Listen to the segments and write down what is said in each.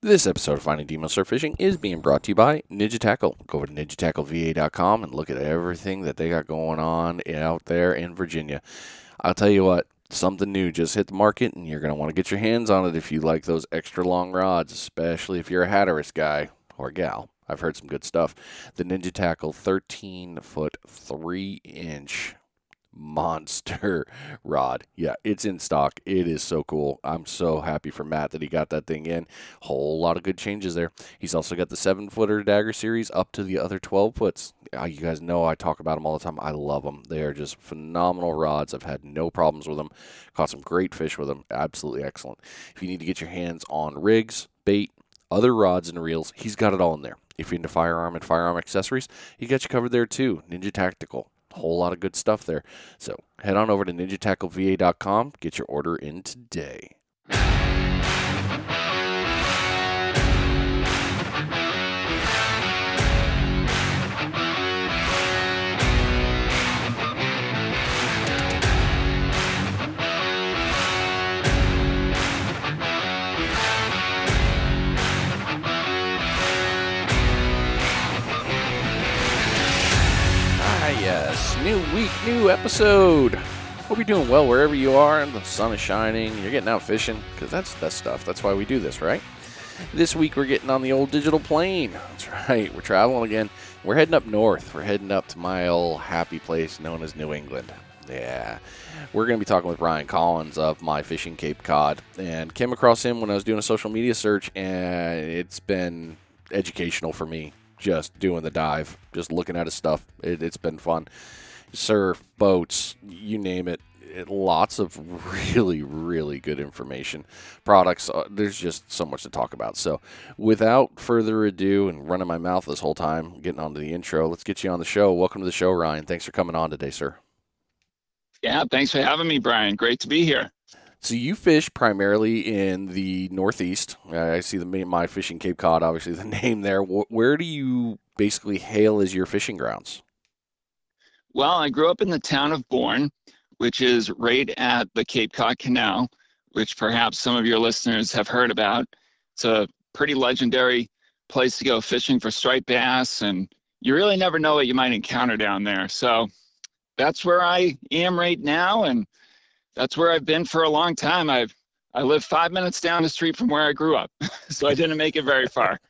This episode of Finding Demo Surf Fishing is being brought to you by Ninja Tackle. Go over to ninjatackleva.com and look at everything that they got going on out there in Virginia. I'll tell you what, something new just hit the market, and you're going to want to get your hands on it if you like those extra long rods, especially if you're a Hatteras guy or gal. I've heard some good stuff. The Ninja Tackle 13 foot 3 inch monster rod. Yeah, it's in stock. It is so cool. I'm so happy for Matt that he got that thing in. Whole lot of good changes there. He's also got the seven footer dagger series up to the other 12 foots. Uh, you guys know I talk about them all the time. I love them. They are just phenomenal rods. I've had no problems with them. Caught some great fish with them. Absolutely excellent. If you need to get your hands on rigs, bait, other rods and reels, he's got it all in there. If you're into firearm and firearm accessories, he got you covered there too. Ninja Tactical, whole lot of good stuff there. So head on over to ninjatackleva.com, get your order in today. Yes. New week, new episode. Hope you're doing well wherever you are and the sun is shining. You're getting out fishing because that's that stuff. That's why we do this, right? This week we're getting on the old digital plane. That's right. We're traveling again. We're heading up north. We're heading up to my old happy place known as New England. Yeah. We're going to be talking with Ryan Collins of My Fishing Cape Cod and came across him when I was doing a social media search and it's been educational for me just doing the dive, just looking at his stuff. It, it's been fun. Surf, boats, you name it. it lots of really, really good information. Products, uh, there's just so much to talk about. So, without further ado, and running my mouth this whole time, getting on to the intro, let's get you on the show. Welcome to the show, Ryan. Thanks for coming on today, sir. Yeah, thanks for having me, Brian. Great to be here. So you fish primarily in the Northeast. I see the my fishing Cape Cod, obviously the name there. Where do you basically hail as your fishing grounds? Well, I grew up in the town of Bourne, which is right at the Cape Cod Canal, which perhaps some of your listeners have heard about. It's a pretty legendary place to go fishing for striped bass, and you really never know what you might encounter down there. So that's where I am right now, and that's where I've been for a long time. I've I live five minutes down the street from where I grew up, so I didn't make it very far.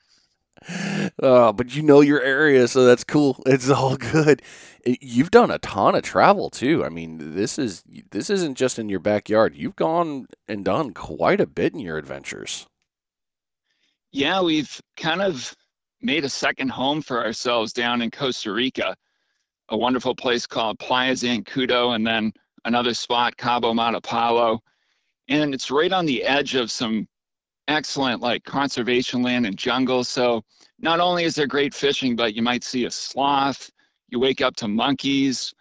Oh, but you know your area, so that's cool. It's all good. You've done a ton of travel too. I mean, this is this isn't just in your backyard. You've gone and done quite a bit in your adventures. Yeah, we've kind of made a second home for ourselves down in Costa Rica, a wonderful place called Playa Zancudo, and then another spot, Cabo Matapalo. And it's right on the edge of some excellent like conservation land and jungle. So not only is there great fishing, but you might see a sloth, you wake up to monkeys.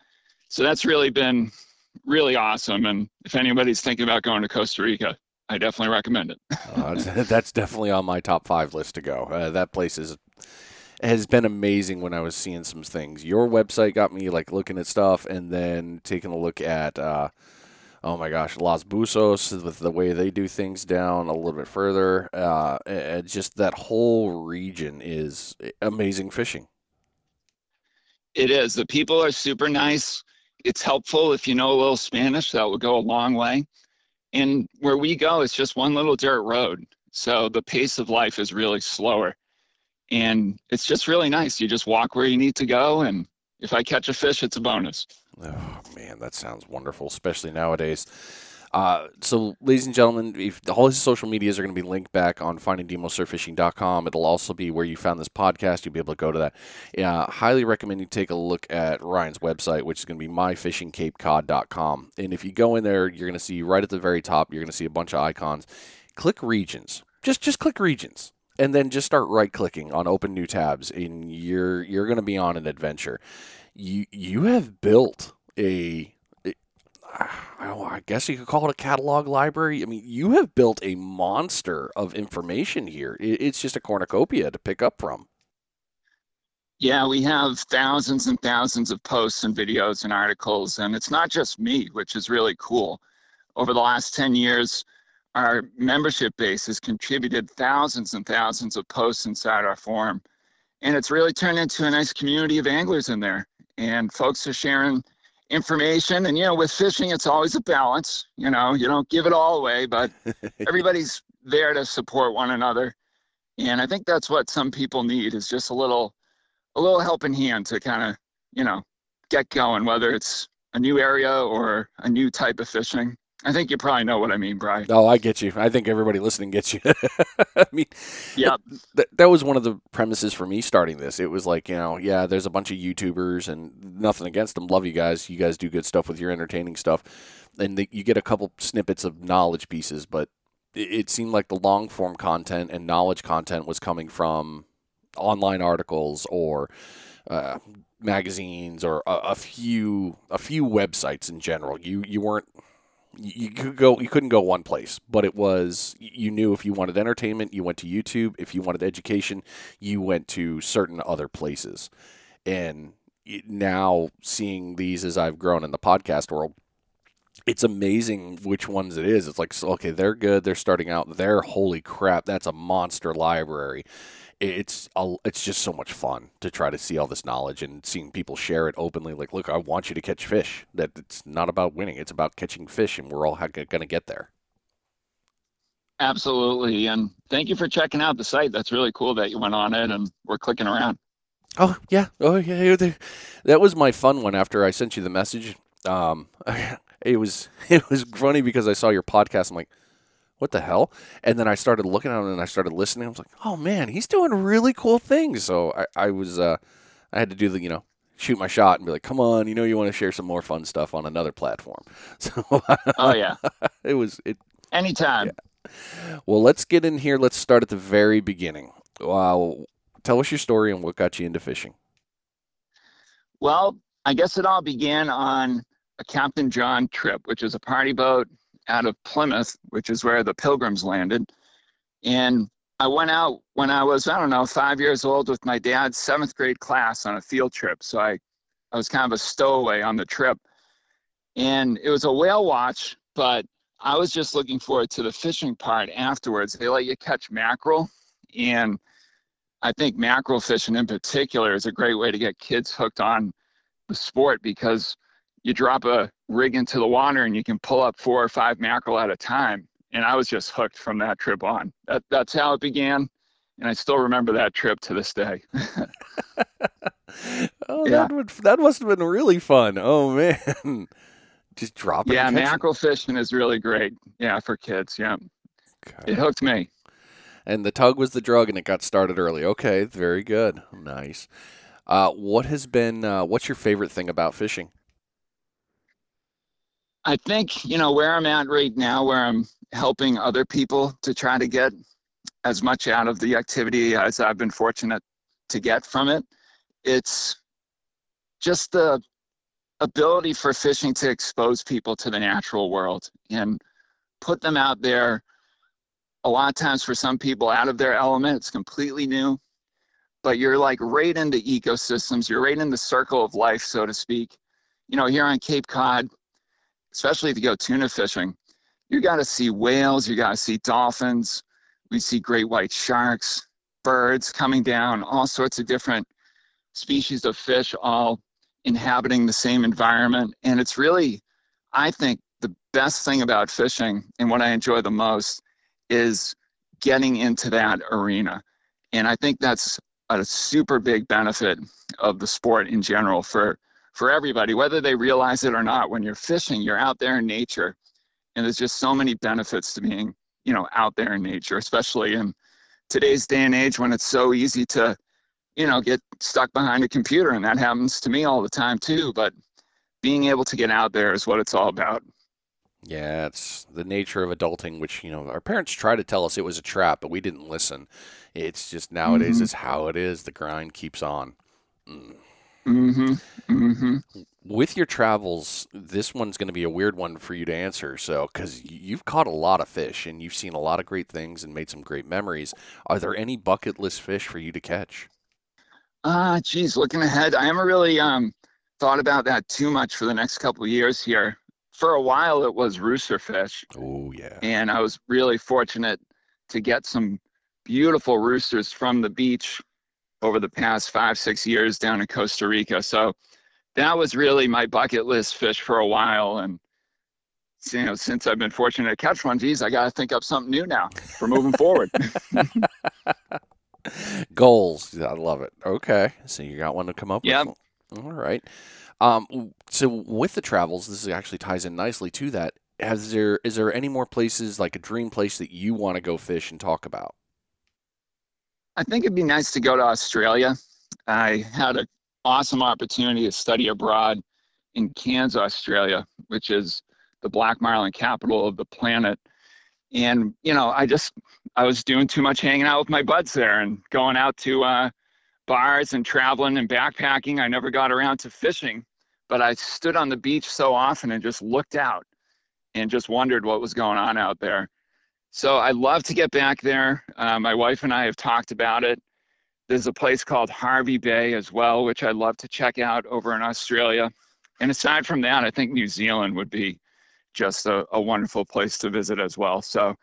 So that's really been really awesome. And if anybody's thinking about going to Costa Rica, I definitely recommend it. uh, that's definitely on my top five list to go. Uh, that place is has been amazing when I was seeing some things. Your website got me like looking at stuff and then taking a look at uh, oh my gosh, Los Buzos with the way they do things down a little bit further. Uh, just that whole region is amazing fishing. It is. The people are super nice. It's helpful if you know a little Spanish. That would go a long way. And where we go, it's just one little dirt road. So the pace of life is really slower and it's just really nice. You just walk where you need to go, and if I catch a fish, it's a bonus. Oh man, that sounds wonderful, especially nowadays. Uh, so, ladies and gentlemen, if all his social medias are going to be linked back on findingdemosurffishing.com. It'll also be where you found this podcast. You'll be able to go to that. Uh, highly recommend you take a look at Ryan's website, which is going to be myfishingcapecod.com. And if you go in there, you're going to see right at the very top, you're going to see a bunch of icons. Click regions. Just just click regions and then just start right clicking on open new tabs and you're you're going to be on an adventure you you have built a I guess you could call it a catalog library. I mean, you have built a monster of information here. It's just a cornucopia to pick up from. Yeah, we have thousands and thousands of posts and videos and articles, and it's not just me, which is really cool. Over the last 10 years, our membership base has contributed thousands and thousands of posts inside our forum. And it's really turned into a nice community of anglers in there. And folks are sharing information. And, you know, with fishing, it's always a balance. You know, you don't give it all away, but everybody's there to support one another. And I think that's what some people need is just a little, a little helping hand to kind of, you know, get going, whether it's a new area or a new type of fishing. I think you probably know what I mean, Brian. Oh, I get you. I think everybody listening gets you. I mean, yeah, th- that was one of the premises for me starting this. It was like, you know, yeah, there's a bunch of YouTubers and nothing against them. Love you guys. You guys do good stuff with your entertaining stuff. And the, you get a couple snippets of knowledge pieces, but it, it seemed like the long form content and knowledge content was coming from online articles or uh, magazines or a, a, few a few websites in general. You you weren't you could go you couldn't go one place but it was you knew if you wanted entertainment you went to youtube. If you wanted education you went to certain other places. And now seeing these as i've grown in the podcast world it's amazing which ones it is. It's like okay they're good. They're starting out. They're holy crap that's a monster library it's a, it's just so much fun to try to see all this knowledge and seeing people share it openly. Like, look, I want you to catch fish. That it's not about winning; it's about catching fish, and we're all going to get there. Absolutely, and thank you for checking out the site. That's really cool that you went on it and we're clicking around. Oh yeah, oh yeah, that was my fun one. After I sent you the message, um, it was it was funny because I saw your podcast. I'm like what the hell? And then I started looking at him and I started listening. I was like, oh man, he's doing really cool things. So I, I was, uh, I had to do the, you know, shoot my shot and be like, come on, you know, you want to share some more fun stuff on another platform. So, oh yeah, it was it. Anytime. Yeah. Well, let's get in here. Let's start at the very beginning. Wow. Tell us your story and what got you into fishing. Well, I guess it all began on a Captain John trip, which is a party boat out of Plymouth, which is where the Pilgrims landed. And I went out when I was, I don't know, five years old with my dad's seventh grade class on a field trip. So I, I was kind of a stowaway on the trip. And it was a whale watch, but I was just looking forward to the fishing part afterwards. They let you catch mackerel. And I think mackerel fishing in particular is a great way to get kids hooked on the sport because you drop a rig into the water and you can pull up four or five mackerel at a time. And I was just hooked from that trip on. That, that's how it began. And I still remember that trip to this day. oh, yeah. that, would, that must have been really fun. Oh, man. Just dropping. Yeah, mackerel fishing is really great. Yeah, for kids. Yeah. Okay. It hooked me. And the tug was the drug and it got started early. Okay, very good. Nice. Uh, what has been, uh, what's your favorite thing about fishing? I think, you know, where I'm at right now, where I'm helping other people to try to get as much out of the activity as I've been fortunate to get from it, it's just the ability for fishing to expose people to the natural world and put them out there. A lot of times for some people out of their element, it's completely new, but you're like right into ecosystems. You're right in the circle of life, so to speak. You know, here on Cape Cod, especially if you go tuna fishing, you got to see whales, you got to see dolphins, we see great white sharks, birds coming down, all sorts of different species of fish all inhabiting the same environment. And it's really, I think, the best thing about fishing and what I enjoy the most is getting into that arena. And I think that's a super big benefit of the sport in general for for everybody, whether they realize it or not. When you're fishing, you're out there in nature, and there's just so many benefits to being, you know, out there in nature, especially in today's day and age when it's so easy to, you know, get stuck behind a computer, and that happens to me all the time too. But being able to get out there is what it's all about. Yeah, it's the nature of adulting, which, you know, our parents tried to tell us it was a trap, but we didn't listen. It's just nowadays, mm-hmm. it's how it is. The grind keeps on. Mm. Mm-hmm. Mm-hmm. With your travels, this one's going to be a weird one for you to answer. So, because you've caught a lot of fish and you've seen a lot of great things and made some great memories, are there any bucket list fish for you to catch? Ah, uh, geez, looking ahead, I haven't really um thought about that too much for the next couple of years here. for a while it was rooster fish. Oh yeah. And I was really fortunate to get some beautiful roosters from the beach over the past five, six years down in Costa Rica. So that was really my bucket list fish for a while. And you know, since I've been fortunate to catch one, geez, I got to think up something new now for moving forward. Goals. I love it. Okay. So you got one to come up yep. with? All right. Um, so with the travels, this actually ties in nicely to that. Has there is there any more places like a dream place that you want to go fish and talk about? I think it'd be nice to go to Australia. I had an awesome opportunity to study abroad in Cairns, Australia, which is the black marlin capital of the planet. And, you know, I just, I was doing too much hanging out with my buds there and going out to uh, bars and traveling and backpacking. I never got around to fishing, but I stood on the beach so often and just looked out and just wondered what was going on out there. So I'd love to get back there. Uh, my wife and I have talked about it. There's a place called Hervey Bay as well, which I'd love to check out over in Australia. And aside from that, I think New Zealand would be just a, a wonderful place to visit as well. So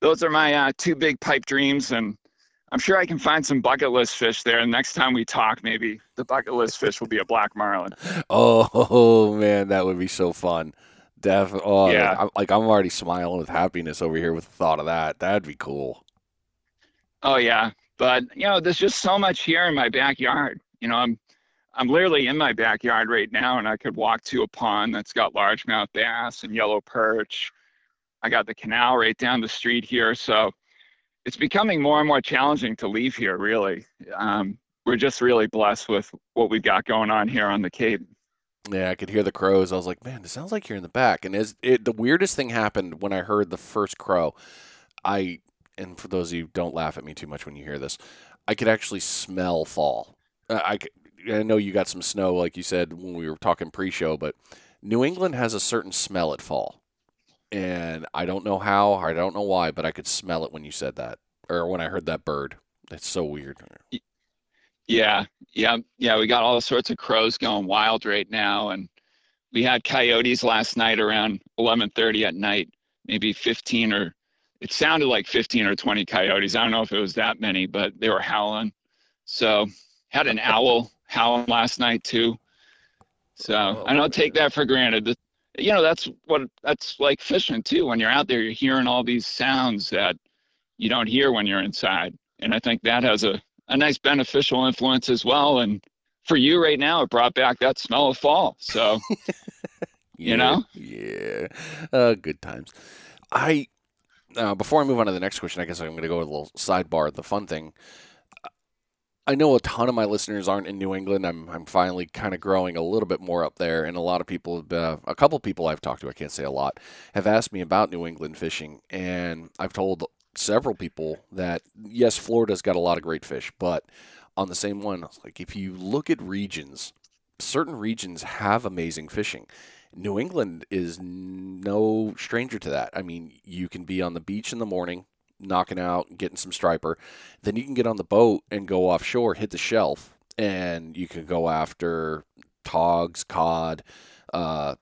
those are my uh, two big pipe dreams. And I'm sure I can find some bucket list fish there. And next time we talk, maybe the bucket list fish will be a black marlin. Oh, man, that would be so fun. Definitely. Oh, yeah. I'm, like I'm already smiling with happiness over here with the thought of that. That'd be cool. Oh yeah, but you know, there's just so much here in my backyard. You know, I'm I'm literally in my backyard right now, and I could walk to a pond that's got largemouth bass and yellow perch. I got the canal right down the street here, so it's becoming more and more challenging to leave here. Really, um, we're just really blessed with what we've got going on here on the Cape. Yeah, I could hear the crows. I was like, man, it sounds like you're in the back. And as it, the weirdest thing happened when I heard the first crow, I and for those of you don't laugh at me too much when you hear this, I could actually smell fall. Uh, I I know you got some snow, like you said when we were talking pre-show, but New England has a certain smell at fall, and I don't know how, I don't know why, but I could smell it when you said that, or when I heard that bird. It's so weird. Yeah, yeah, yeah. We got all sorts of crows going wild right now, and we had coyotes last night around 11:30 at night. Maybe 15 or it sounded like 15 or 20 coyotes. I don't know if it was that many, but they were howling. So had an owl howling last night too. So oh, I don't take that for granted. You know, that's what that's like fishing too. When you're out there, you're hearing all these sounds that you don't hear when you're inside, and I think that has a a nice beneficial influence as well. And for you right now, it brought back that smell of fall. So, yeah, you know, yeah, uh, good times. I uh, before I move on to the next question, I guess I'm going to go with a little sidebar. The fun thing. I know a ton of my listeners aren't in New England. I'm I'm finally kind of growing a little bit more up there, and a lot of people, uh, a couple people I've talked to, I can't say a lot, have asked me about New England fishing, and I've told several people that yes, Florida's got a lot of great fish, but on the same one, like if you look at regions, certain regions have amazing fishing. New England is no stranger to that. I mean, you can be on the beach in the morning, knocking out, getting some striper. Then you can get on the boat and go offshore, hit the shelf, and you can go after togs, cod, uh,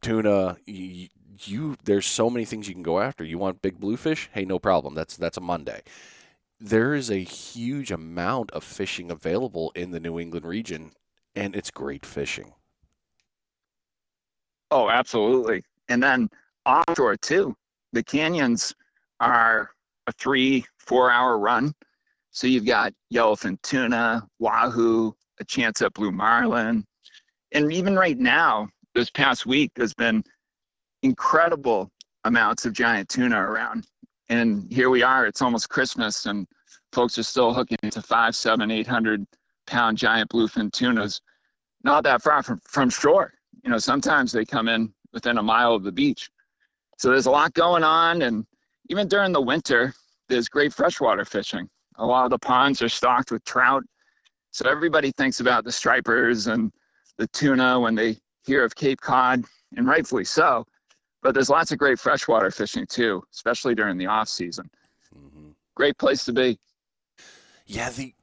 tuna. You, you there's so many things you can go after. You want big bluefish? Hey, no problem. That's that's a Monday. There is a huge amount of fishing available in the New England region, and it's great fishing. Oh, absolutely. And then offshore too. The canyons are a three, four hour run. So you've got yellowfin tuna, wahoo, a chance at blue marlin. And even right now, this past week, there's been incredible amounts of giant tuna around. And here we are, it's almost Christmas, and folks are still hooking into five, seven, eight hundred pound giant bluefin tunas, not that far from, from shore. You know, sometimes they come in within a mile of the beach. So there's a lot going on, and even during the winter, there's great freshwater fishing. A lot of the ponds are stocked with trout. So everybody thinks about the stripers and the tuna when they hear of Cape Cod, and rightfully so. But there's lots of great freshwater fishing too, especially during the off season. Mm-hmm. Great place to be. Yeah, the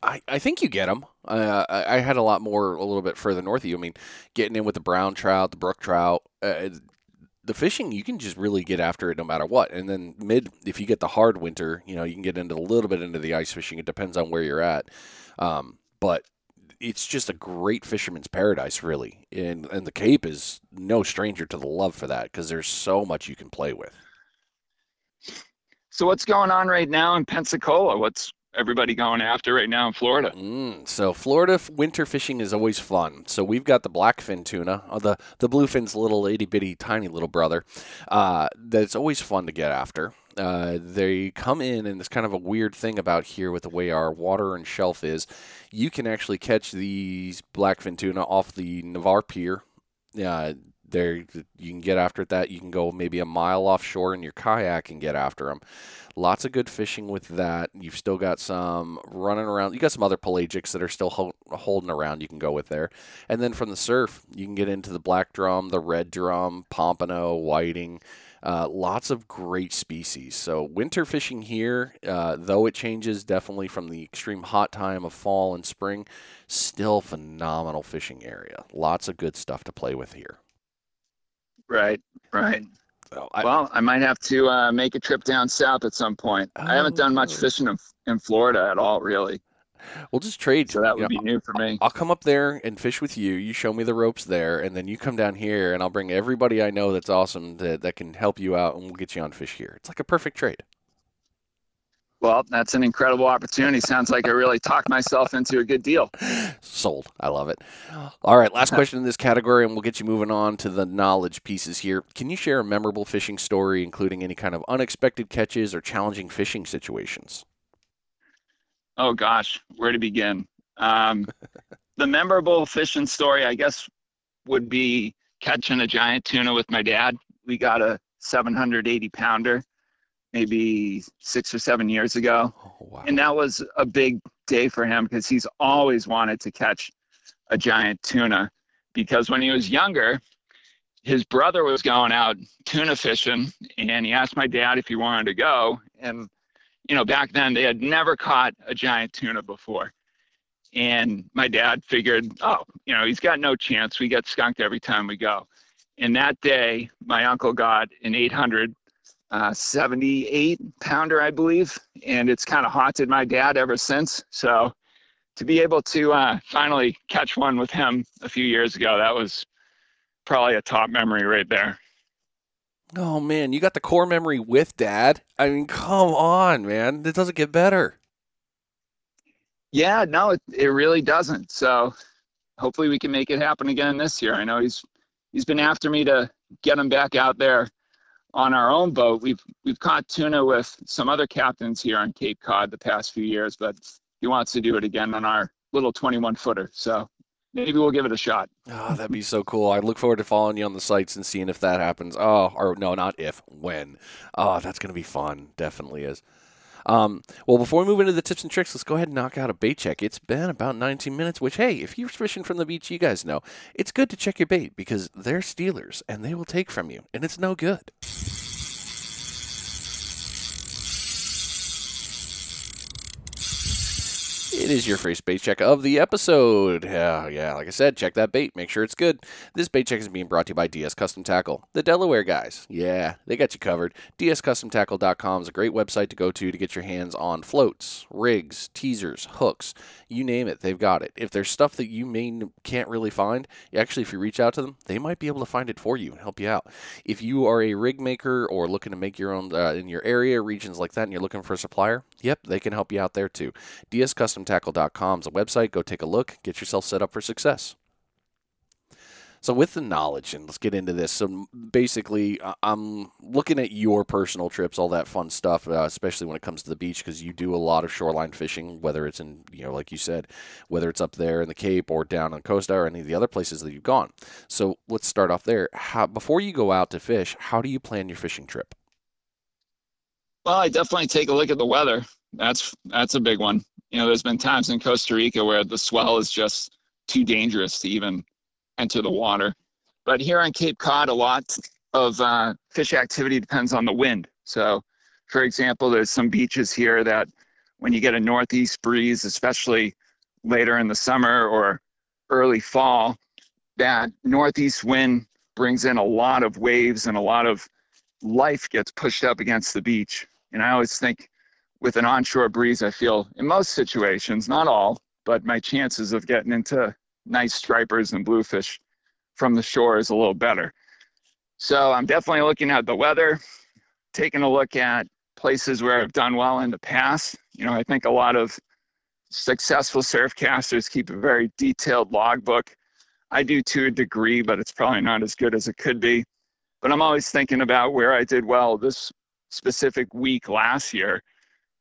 I, I think you get them. Uh, I, I had a lot more a little bit further north of you. I mean, getting in with the brown trout, the brook trout, uh, the fishing you can just really get after it no matter what. And then mid, if you get the hard winter, you know you can get into a little bit into the ice fishing. It depends on where you're at, um, but it's just a great fisherman's paradise, really. And and the Cape is no stranger to the love for that because there's so much you can play with. So what's going on right now in Pensacola? What's everybody going after right now in Florida? Mm, so Florida winter fishing is always fun. So we've got the blackfin tuna, uh, the the bluefin's little itty bitty tiny little brother. Uh, that's always fun to get after. Uh, they come in, and it's kind of a weird thing about here with the way our water and shelf is. You can actually catch these blackfin tuna off the Navarre Pier. Uh, there, you can get after that. You can go maybe a mile offshore in your kayak and get after them. Lots of good fishing with that. You've still got some running around. You got some other pelagics that are still ho- holding around. You can go with there, and then from the surf, you can get into the black drum, the red drum, pompano, whiting. Uh, lots of great species. So winter fishing here, uh, though it changes definitely from the extreme hot time of fall and spring, still phenomenal fishing area. Lots of good stuff to play with here. Right, right. So I, well, I might have to uh, make a trip down south at some point. I haven't done much oh. fishing in, in Florida at all, really. We'll just trade. So that would you know, be new for me. I'll come up there and fish with you. You show me the ropes there, and then you come down here, and I'll bring everybody I know that's awesome that, that can help you out, and we'll get you on fish here. It's like a perfect trade. Well, that's an incredible opportunity. Sounds like I really talked myself into a good deal. Sold. I love it. All right, last question in this category, and we'll get you moving on to the knowledge pieces here. Can you share a memorable fishing story, including any kind of unexpected catches or challenging fishing situations? Oh gosh, where to begin? Um, the memorable fishing story, I guess, would be catching a giant tuna with my dad. We got a 780 pounder maybe six or seven years ago. Oh, wow. And that was a big day for him because he's always wanted to catch a giant tuna. Because when he was younger, his brother was going out tuna fishing and he asked my dad if he wanted to go. And, you know, back then they had never caught a giant tuna before. And my dad figured, oh, you know, he's got no chance. We get skunked every time we go. And that day, my uncle got an 800 uh, 78 pounder, I believe, and it's kind of haunted my dad ever since. So to be able to uh, finally catch one with him a few years ago, that was probably a top memory right there. Oh man, you got the core memory with dad. I mean, come on, man, it doesn't get better. Yeah, no, it, it really doesn't. So hopefully we can make it happen again this year. I know he's he's been after me to get him back out there on our own boat. We've we've caught tuna with some other captains here on Cape Cod the past few years, but he wants to do it again on our little 21 footer. So maybe we'll give it a shot. Oh, that'd be so cool. I look forward to following you on the sites and seeing if that happens. Oh, or no, not if, when. Oh, that's going to be fun. Definitely is. Um, well, before we move into the tips and tricks, let's go ahead and knock out a bait check. It's been about 19 minutes, which, hey, if you're fishing from the beach, you guys know it's good to check your bait because they're stealers and they will take from you, and it's no good. It is your first bait check of the episode. Yeah, yeah, like I said, check that bait. Make sure it's good. This bait check is being brought to you by DS Custom Tackle, the Delaware guys. Yeah, they got you covered. DSCustomTackle.com is a great website to go to to get your hands on floats, rigs, teasers, hooks. You name it, they've got it. If there's stuff that you may can't really find, actually, if you reach out to them, they might be able to find it for you and help you out. If you are a rig maker or looking to make your own uh, in your area, regions like that, and you're looking for a supplier, yep, they can help you out there too. DSCustomTackle.com is a website. Go take a look, get yourself set up for success. So, with the knowledge, and let's get into this. So, basically, I'm looking at your personal trips, all that fun stuff, uh, especially when it comes to the beach, because you do a lot of shoreline fishing, whether it's in, you know, like you said, whether it's up there in the Cape or down on Costa or any of the other places that you've gone. So, let's start off there. How, before you go out to fish, how do you plan your fishing trip? Well, I definitely take a look at the weather. That's that's a big one you know, there's been times in Costa Rica where the swell is just too dangerous to even enter the water. But here on Cape Cod, a lot of uh, fish activity depends on the wind. So, for example, there's some beaches here that when you get a northeast breeze, especially later in the summer or early fall, that northeast wind brings in a lot of waves and a lot of life gets pushed up against the beach. And I always think with an onshore breeze, I feel in most situations, not all, but my chances of getting into nice stripers and bluefish from the shore is a little better. So I'm definitely looking at the weather, taking a look at places where I've done well in the past. You know, I think a lot of successful surf casters keep a very detailed logbook. I do to a degree, but it's probably not as good as it could be. But I'm always thinking about where I did well this specific week last year,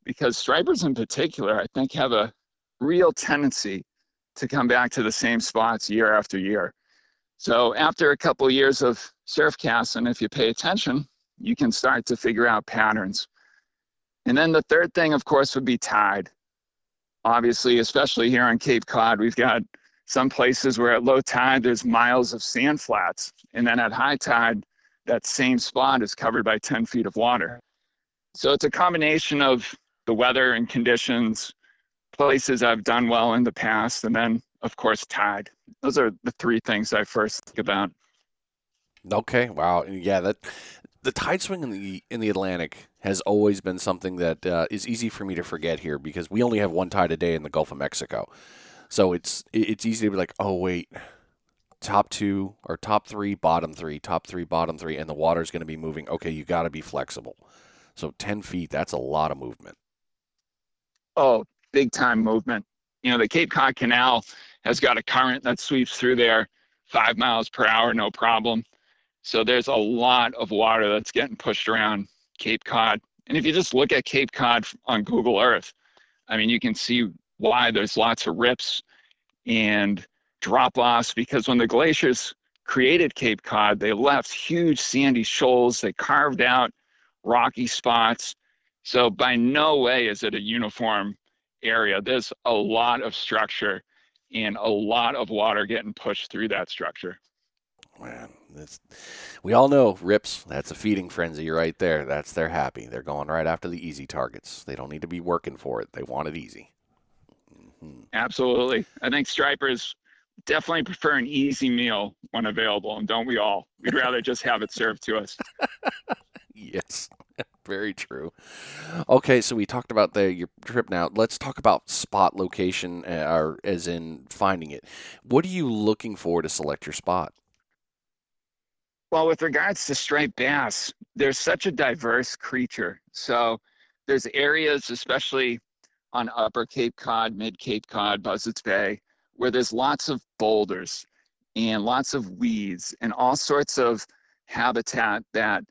because stripers in particular, I think, have a real tendency to come back to the same spots year after year. So after a couple of years of surf casting, if you pay attention, you can start to figure out patterns. And then the third thing, of course, would be tide. Obviously, especially here on Cape Cod, we've got some places where at low tide there's miles of sand flats, and then at high tide, that same spot is covered by 10 feet of water. So it's a combination of the weather and conditions, places I've done well in the past, and then, of course, tide. Those are the three things I first think about. Okay, wow, yeah, that the tide swing in the in the Atlantic has always been something that uh, is easy for me to forget here because we only have one tide a day in the Gulf of Mexico, so it's it's easy to be like, oh wait, top two or top three, bottom three, top three, bottom three, and the water's going to be moving. Okay, you got to be flexible. So ten feet, that's a lot of movement. Oh, big time movement. You know, the Cape Cod Canal has got a current that sweeps through there five miles per hour, no problem. So there's a lot of water that's getting pushed around Cape Cod. And if you just look at Cape Cod on Google Earth, I mean, you can see why there's lots of rips and drop offs because when the glaciers created Cape Cod, they left huge sandy shoals, they carved out rocky spots. So by no way is it a uniform area. There's a lot of structure and a lot of water getting pushed through that structure. Man, this, we all know rips. That's a feeding frenzy right there. That's they're happy. They're going right after the easy targets. They don't need to be working for it. They want it easy. Mm-hmm. Absolutely. I think stripers definitely prefer an easy meal when available, and don't we all? We'd rather just have it served to us. yes. Very true. Okay, so we talked about the your trip now. Let's talk about spot location, uh, or as in finding it. What are you looking for to select your spot? Well, with regards to striped bass, there's such a diverse creature. So there's areas, especially on Upper Cape Cod, Mid Cape Cod, Buzzards Bay, where there's lots of boulders and lots of weeds and all sorts of habitat that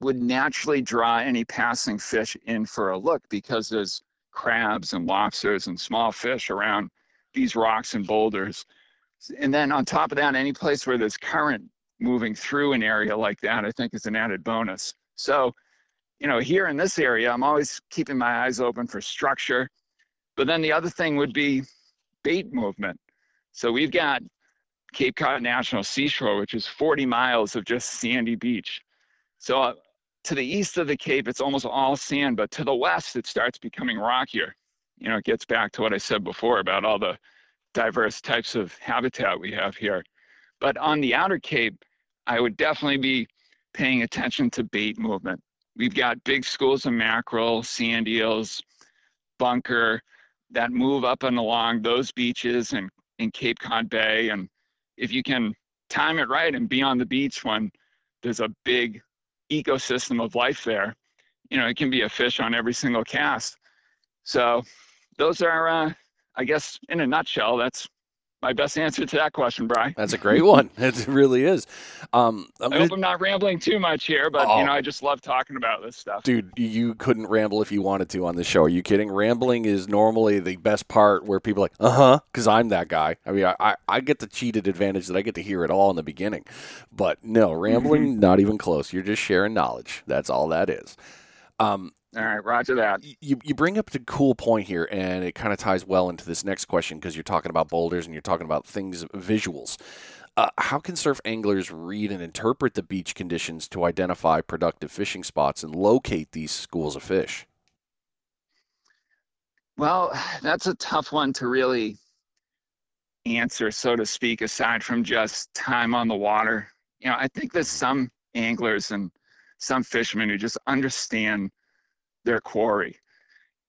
would naturally draw any passing fish in for a look because there's crabs and lobsters and small fish around these rocks and boulders. And then on top of that, any place where there's current moving through an area like that, I think is an added bonus. So, you know, here in this area, I'm always keeping my eyes open for structure. But then the other thing would be bait movement. So we've got Cape Cod National Seashore, which is 40 miles of just sandy beach. So uh, to the east of the Cape, it's almost all sand, but to the west, it starts becoming rockier. You know, it gets back to what I said before about all the diverse types of habitat we have here. But on the outer Cape, I would definitely be paying attention to bait movement. We've got big schools of mackerel, sand eels, bunker that move up and along those beaches and in Cape Cod Bay. And if you can time it right and be on the beach when there's a big ecosystem of life there. You know, it can be a fish on every single cast. So those are, uh, I guess, in a nutshell, that's my best answer to that question, Brian. That's a great one. it really is. Um, i hope I'm not rambling too much here, but oh, you know, I just love talking about this stuff. Dude, you couldn't ramble if you wanted to on the show. Are you kidding? Rambling is normally the best part where people are like, uh huh, because I'm that guy. I mean, I, I get the cheated advantage that I get to hear it all in the beginning. But no, rambling, not even close. You're just sharing knowledge. That's all that is. Um, all right, roger that. You, you bring up a cool point here, and it kind of ties well into this next question because you're talking about boulders and you're talking about things, visuals. Uh, how can surf anglers read and interpret the beach conditions to identify productive fishing spots and locate these schools of fish? Well, that's a tough one to really answer, so to speak, aside from just time on the water. You know, I think there's some anglers and some fishermen who just understand their quarry.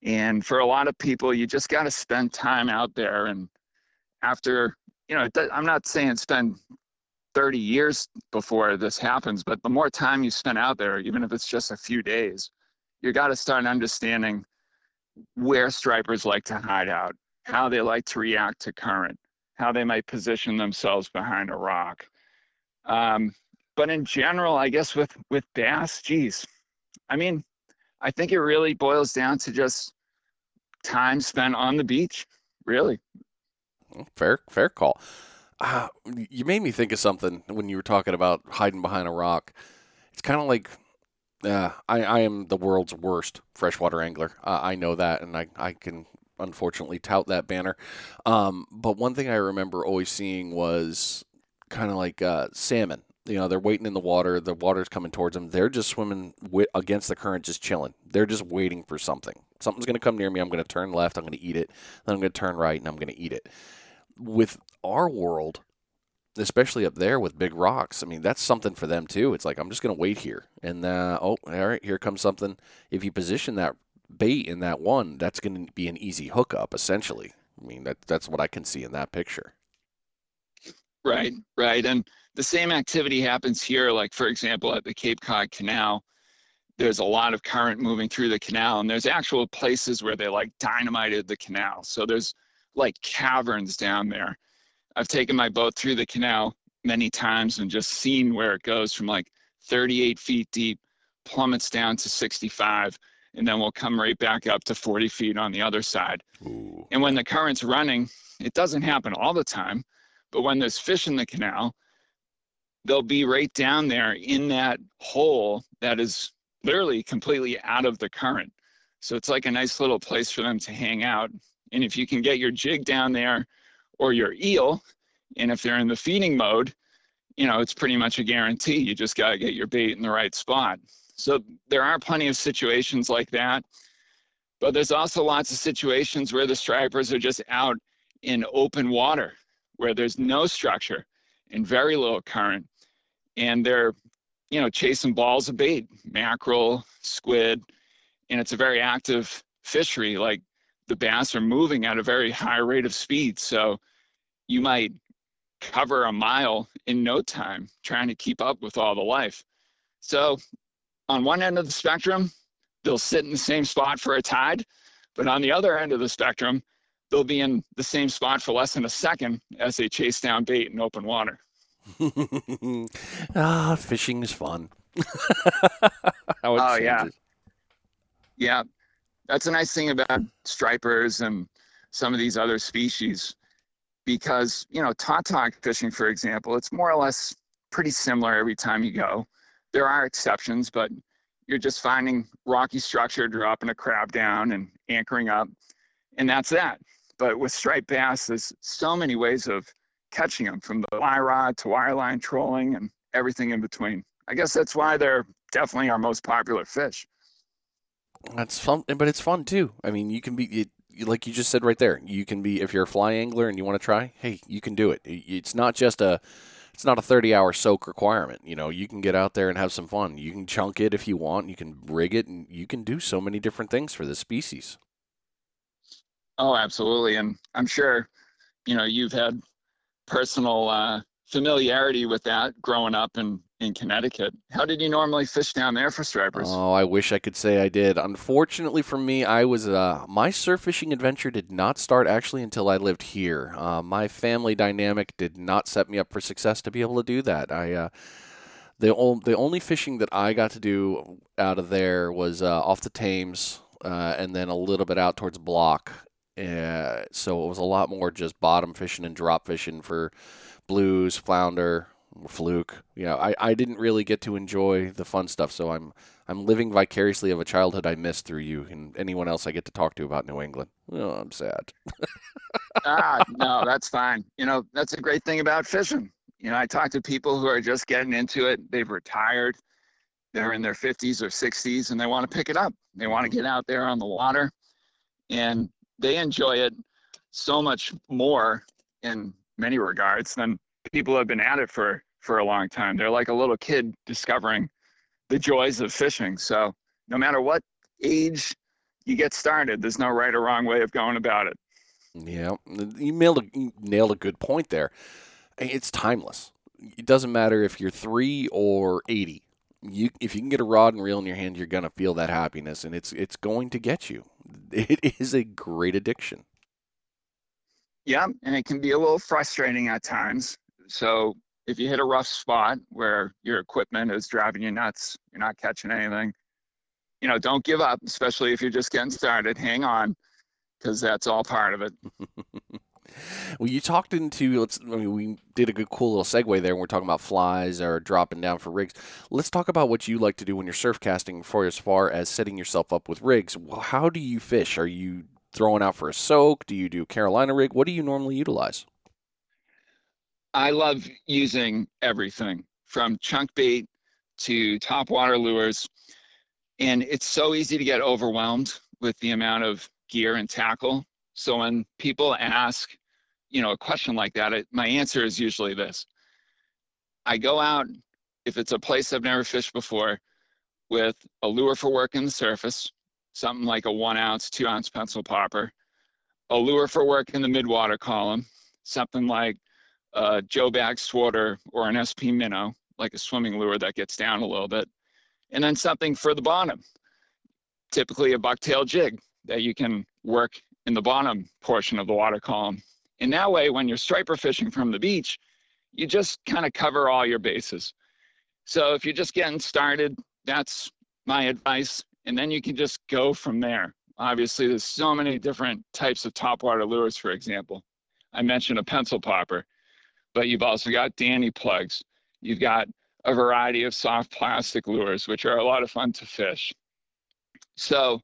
And for a lot of people, you just got to spend time out there. And after, you know, I'm not saying spend 30 years before this happens, but the more time you spend out there, even if it's just a few days, you got to start understanding where stripers like to hide out, how they like to react to current, how they might position themselves behind a rock. Um, but in general, I guess with with bass, geez, I mean, I think it really boils down to just time spent on the beach. Really, fair fair call. Uh, you made me think of something when you were talking about hiding behind a rock. It's kind of like uh, I, I am the world's worst freshwater angler. Uh, I know that, and I, I can unfortunately tout that banner. Um, but one thing I remember always seeing was kind of like uh, salmon. You know, they're waiting in the water. The water's coming towards them. They're just swimming wi- against the current, just chilling. They're just waiting for something. Something's going to come near me. I'm going to turn left. I'm going to eat it. Then I'm going to turn right, and I'm going to eat it. With our world, especially up there with big rocks. I mean, that's something for them too. It's like I'm just going to wait here, and uh, oh, all right, here comes something. If you position that bait in that one, that's going to be an easy hookup, essentially. I mean, that that's what I can see in that picture. Right, right, and the same activity happens here. Like for example, at the Cape Cod Canal, there's a lot of current moving through the canal, and there's actual places where they like dynamited the canal. So there's like caverns down there I've taken my boat through the canal many times and just seen where it goes from like 38 feet deep, plummets down to 65, and then we'll come right back up to 40 feet on the other side. Ooh. And when the current's running, it doesn't happen all the time, but when there's fish in the canal, they'll be right down there in that hole that is literally completely out of the current. So it's like a nice little place for them to hang out. And if you can get your jig down there or your eel. And if they're in the feeding mode, you know, it's pretty much a guarantee. You just got to get your bait in the right spot. So there are plenty of situations like that. But there's also lots of situations where the stripers are just out in open water where there's no structure and very little current. And they're, you know, chasing balls of bait, mackerel, squid, and it's a very active fishery. Like the bass are moving at a very high rate of speed. So you might cover a mile in no time trying to keep up with all the life. So on one end of the spectrum, they'll sit in the same spot for a tide, but on the other end of the spectrum, they'll be in the same spot for less than a second as they chase down bait in open water. ah, fishing is fun. oh yeah, yeah. That's a nice thing about stripers and some of these other species because you know tautog fishing for example it's more or less pretty similar every time you go. There are exceptions but you're just finding rocky structure dropping a crab down and anchoring up and that's that. But with striped bass there's so many ways of catching them from the fly rod to wireline trolling and everything in between i guess that's why they're definitely our most popular fish that's fun, but it's fun too. I mean, you can be it, like you just said right there. You can be if you're a fly angler and you want to try. Hey, you can do it. It's not just a it's not a 30 hour soak requirement. You know, you can get out there and have some fun. You can chunk it if you want. You can rig it, and you can do so many different things for this species. Oh, absolutely, and I'm sure, you know, you've had personal uh, familiarity with that growing up in in Connecticut. How did you normally fish down there for stripers? Oh, I wish I could say I did. Unfortunately for me, I was uh, my surf fishing adventure did not start actually until I lived here. Uh, my family dynamic did not set me up for success to be able to do that. I uh, the only the only fishing that I got to do out of there was uh, off the Thames, uh, and then a little bit out towards Block. Uh, so it was a lot more just bottom fishing and drop fishing for blues, flounder, fluke. You know, I, I didn't really get to enjoy the fun stuff, so I'm I'm living vicariously of a childhood I missed through you and anyone else I get to talk to about New England. Oh, I'm sad. ah, no, that's fine. You know, that's a great thing about fishing. You know, I talk to people who are just getting into it. They've retired. They're in their 50s or 60s and they want to pick it up. They want to get out there on the water and they enjoy it so much more in many regards, than people who have been at it for for a long time. They're like a little kid discovering the joys of fishing. So no matter what age you get started, there's no right or wrong way of going about it. Yeah, you nailed a, you nailed a good point there. It's timeless. It doesn't matter if you're three or eighty. You, if you can get a rod and reel in your hand, you're gonna feel that happiness, and it's it's going to get you. It is a great addiction. Yeah, and it can be a little frustrating at times. So if you hit a rough spot where your equipment is driving you nuts, you're not catching anything, you know, don't give up, especially if you're just getting started. Hang on, because that's all part of it. well, you talked into let's. I mean, we did a good, cool little segue there. When we're talking about flies or dropping down for rigs. Let's talk about what you like to do when you're surf casting. For as far as setting yourself up with rigs, well, how do you fish? Are you throwing out for a soak? Do you do Carolina rig? What do you normally utilize? I love using everything from chunk bait to top water lures. And it's so easy to get overwhelmed with the amount of gear and tackle. So when people ask, you know, a question like that, it, my answer is usually this. I go out, if it's a place I've never fished before, with a lure for working the surface, something like a one ounce, two ounce pencil popper, a lure for work in the midwater column, something like a Joe Baggs Swarter or an SP Minnow, like a swimming lure that gets down a little bit, and then something for the bottom, typically a bucktail jig that you can work in the bottom portion of the water column. And that way, when you're striper fishing from the beach, you just kind of cover all your bases. So if you're just getting started, that's my advice. And then you can just go from there. Obviously, there's so many different types of topwater lures, for example. I mentioned a pencil popper, but you've also got Danny plugs. You've got a variety of soft plastic lures, which are a lot of fun to fish. So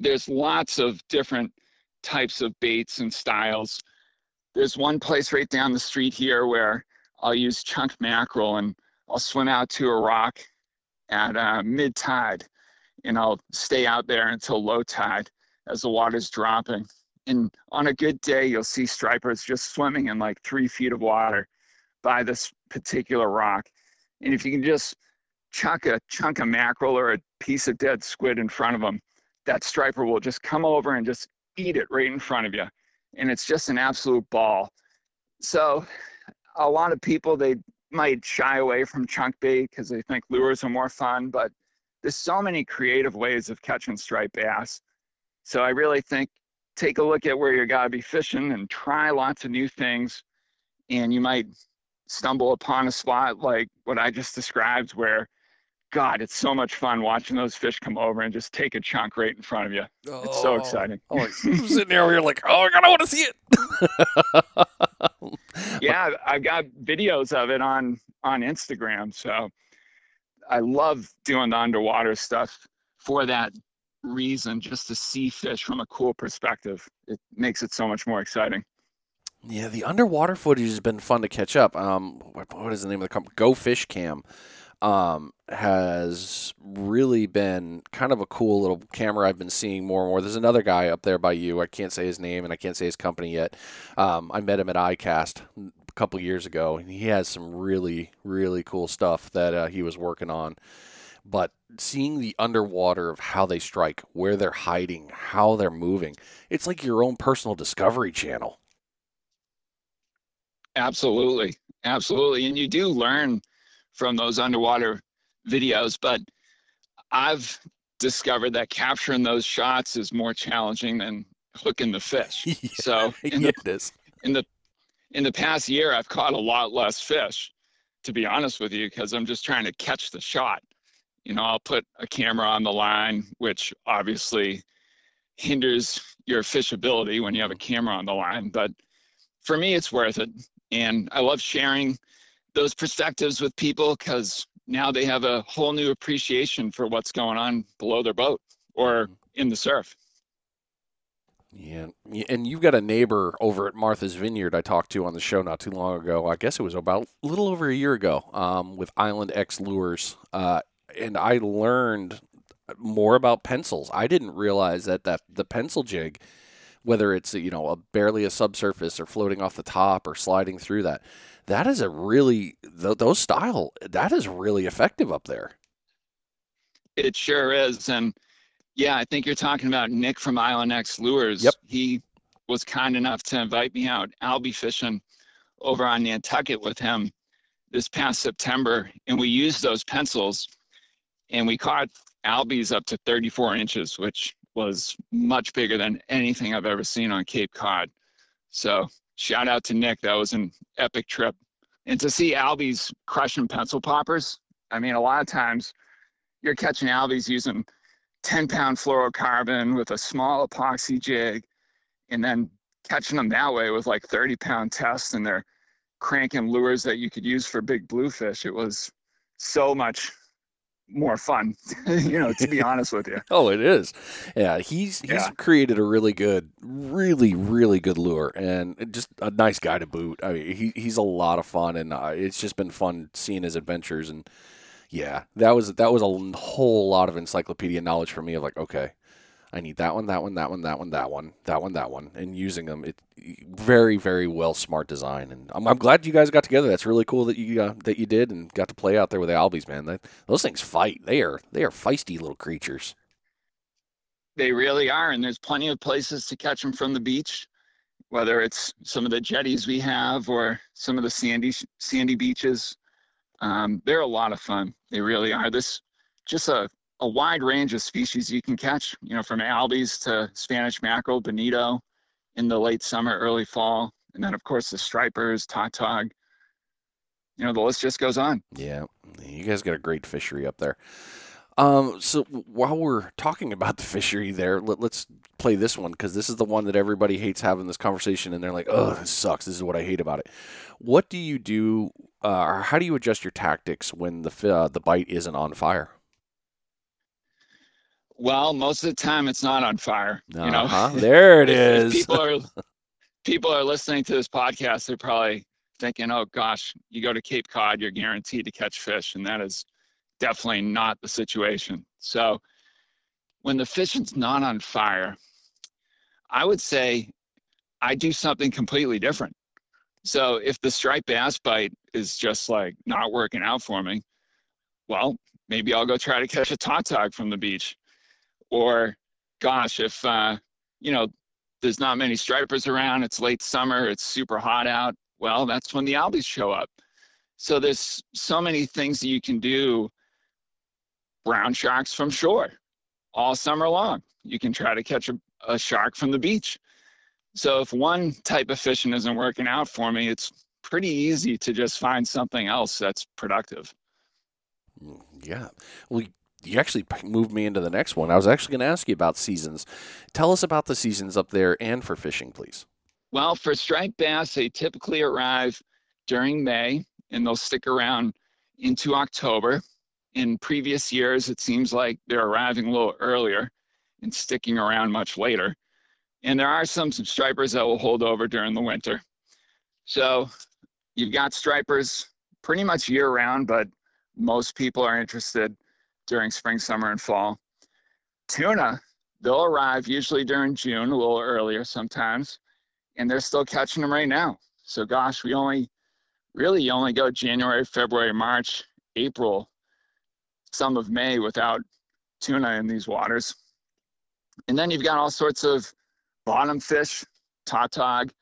there's lots of different types of baits and styles. There's one place right down the street here where I'll use chunk mackerel and I'll swim out to a rock at uh, mid tide and I'll stay out there until low tide as the water's dropping. And on a good day, you'll see stripers just swimming in like three feet of water by this particular rock. And if you can just chuck a chunk of mackerel or a piece of dead squid in front of them, that striper will just come over and just eat it right in front of you. And it's just an absolute ball. So a lot of people, they might shy away from chunk bait because they think lures are more fun, but there's so many creative ways of catching striped bass. So I really think take a look at where you're gotta be fishing and try lots of new things. And you might stumble upon a spot like what I just described where God, it's so much fun watching those fish come over and just take a chunk right in front of you. Oh, it's so oh. exciting. Oh, I'm sitting there, you're like, oh, God, I want to see it. yeah, I've got videos of it on on Instagram. So I love doing the underwater stuff for that reason, just to see fish from a cool perspective. It makes it so much more exciting. Yeah, the underwater footage has been fun to catch up. Um, what, what is the name of the company? Go Fish Cam um, has really been kind of a cool little camera I've been seeing more and more. There's another guy up there by you. I can't say his name and I can't say his company yet. Um, I met him at ICAST a couple years ago, and he has some really, really cool stuff that uh, he was working on. But seeing the underwater of how they strike, where they're hiding, how they're moving, it's like your own personal discovery channel. Absolutely. Absolutely. And you do learn from those underwater videos, but I've discovered that capturing those shots is more challenging than hooking the fish. yeah, so in the, in the in the past year, I've caught a lot less fish, to be honest with you, because I'm just trying to catch the shot. You know, I'll put a camera on the line, which obviously hinders your fishability when you have a mm-hmm. camera on the line. But for me, it's worth it. And I love sharing those perspectives with people because now they have a whole new appreciation for what's going on below their boat or mm-hmm. in the surf. Yeah, and you've got a neighbor over at Martha's Vineyard I talked to on the show not too long ago. I guess it was about a little over a year ago um, with Island X Lures, uh, and I learned more about pencils. I didn't realize that that the pencil jig whether it's you know a barely a subsurface or floating off the top or sliding through that. That is a really th- those style that is really effective up there. It sure is, and yeah, I think you're talking about Nick from Island X Lures. Yep. He was kind enough to invite me out albie fishing over on Nantucket with him this past September, and we used those pencils, and we caught albies up to 34 inches, which was much bigger than anything I've ever seen on Cape Cod. So shout out to Nick. That was an epic trip. And to see albies crushing pencil poppers, I mean, a lot of times you're catching albies using 10 pound fluorocarbon with a small epoxy jig and then catching them that way with like 30 pound tests and they're cranking lures that you could use for big bluefish. It was so much more fun, you know, to be honest with you. Oh, it is. Yeah, he's he's Yeah. created a really good, really really good lure, and just a nice guy to boot. I mean, he he's a lot of fun, and uh, it's just been fun seeing his adventures. And yeah, that was that was a whole lot of encyclopedia knowledge for me. Of like, okay, I need that one, that one, that one, that one, that one, that one, that one, and using them. It very very well smart design, and I'm, I'm glad you guys got together. That's really cool that you uh, that you did and got to play out there with the albies, man. Those things fight. They are they are feisty little creatures. They really are, and there's plenty of places to catch them from the beach, whether it's some of the jetties we have or some of the sandy sandy beaches. Um, they're a lot of fun. They really are. This just a a wide range of species you can catch. You know, from albies to Spanish mackerel, bonito, in the late summer, early fall, and then of course the stripers, tautog. You know, the list just goes on. Yeah, you guys got a great fishery up there. Um, so while we're talking about the fishery there, let, us play this one because this is the one that everybody hates having this conversation, and they're like, "Oh, this sucks. This is what I hate about it." What do you do, uh, or how do you adjust your tactics when the uh, the bite isn't on fire? Well, most of the time it's not on fire. You Uh-huh. there it is. people are people are listening to this podcast, they're probably thinking, "Oh gosh, you go to Cape Cod, you're guaranteed to catch fish," and that is definitely not the situation. So, when the fishing's not on fire, I would say I do something completely different. So, if the striped bass bite is just like not working out for me, well, maybe I'll go try to catch a tautog from the beach. Or, gosh, if uh, you know there's not many stripers around, it's late summer, it's super hot out, well, that's when the albies show up. So there's so many things that you can do brown sharks from shore all summer long. You can try to catch a, a shark from the beach. So if one type of fishing isn't working out for me, it's pretty easy to just find something else that's productive. Mm, Yeah. Well, you actually moved me into the next one. I was actually going to ask you about seasons. Tell us about the seasons up there and for fishing, please. Well, for striped bass, they typically arrive during May and they'll stick around into October. In previous years, it seems like they're arriving a little earlier and sticking around much later. And there are some, some stripers that will hold over during the winter. So you've got stripers pretty much year round, but most people are interested during spring, summer, and fall. Tuna, they'll arrive usually during June, a little earlier sometimes and they're still catching them right now. So gosh, we only really only go January, February, March, April, some of May without tuna in these waters. And then you've got all sorts of bottom fish, tautog.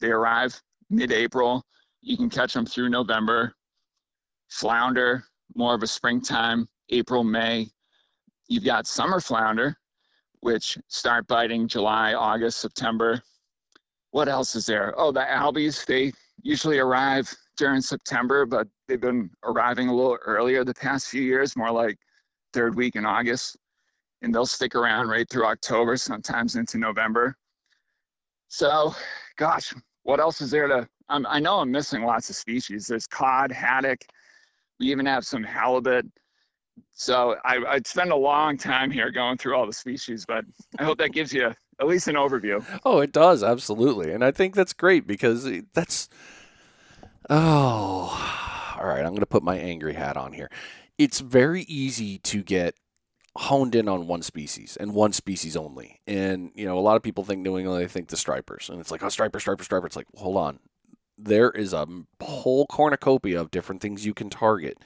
They arrive mid-April. You can catch them through November. Flounder, more of a springtime, April, May. You've got summer flounder, which start biting July, August, September, what else is there? Oh, the albies, they usually arrive during September, but they've been arriving a little earlier the past few years, more like third week in August. And they'll stick around right through October, sometimes into November. So, gosh, what else is there to? I know I'm missing lots of species. There's cod, haddock. We even have some halibut. So I, I'd spend a long time here going through all the species, but I hope that gives you at least an overview. Oh, it does absolutely, and I think that's great because that's. Oh, all right. I'm going to put my angry hat on here. It's very easy to get honed in on one species and one species only. And, you know, a lot of people think New England, they think the stripers. And it's like, oh, striper, striper, striper. It's like, hold on. There is a whole cornucopia of different things you can target.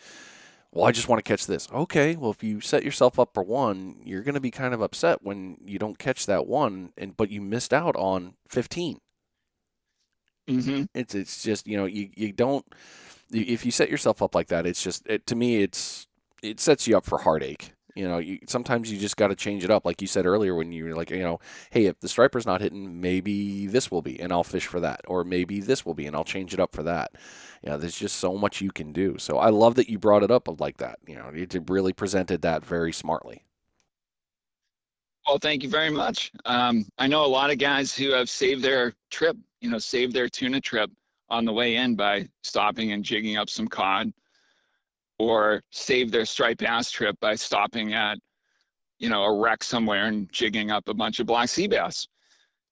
Well, I just want to catch this. Okay, well, if you set yourself up for one, you're going to be kind of upset when you don't catch that one, and but you missed out on 15. Mm-hmm. It's it's just you know you you don't if you set yourself up like that, it's just it, to me it's it sets you up for heartache. You know, you, sometimes you just got to change it up, like you said earlier when you were like, you know, hey, if the striper's not hitting, maybe this will be, and I'll fish for that, or maybe this will be, and I'll change it up for that. You know, there's just so much you can do. So I love that you brought it up like that. You know, you really presented that very smartly. Well, thank you very much. Um, I know a lot of guys who have saved their trip, you know, saved their tuna trip on the way in by stopping and jigging up some cod or save their striped bass trip by stopping at you know a wreck somewhere and jigging up a bunch of black sea bass.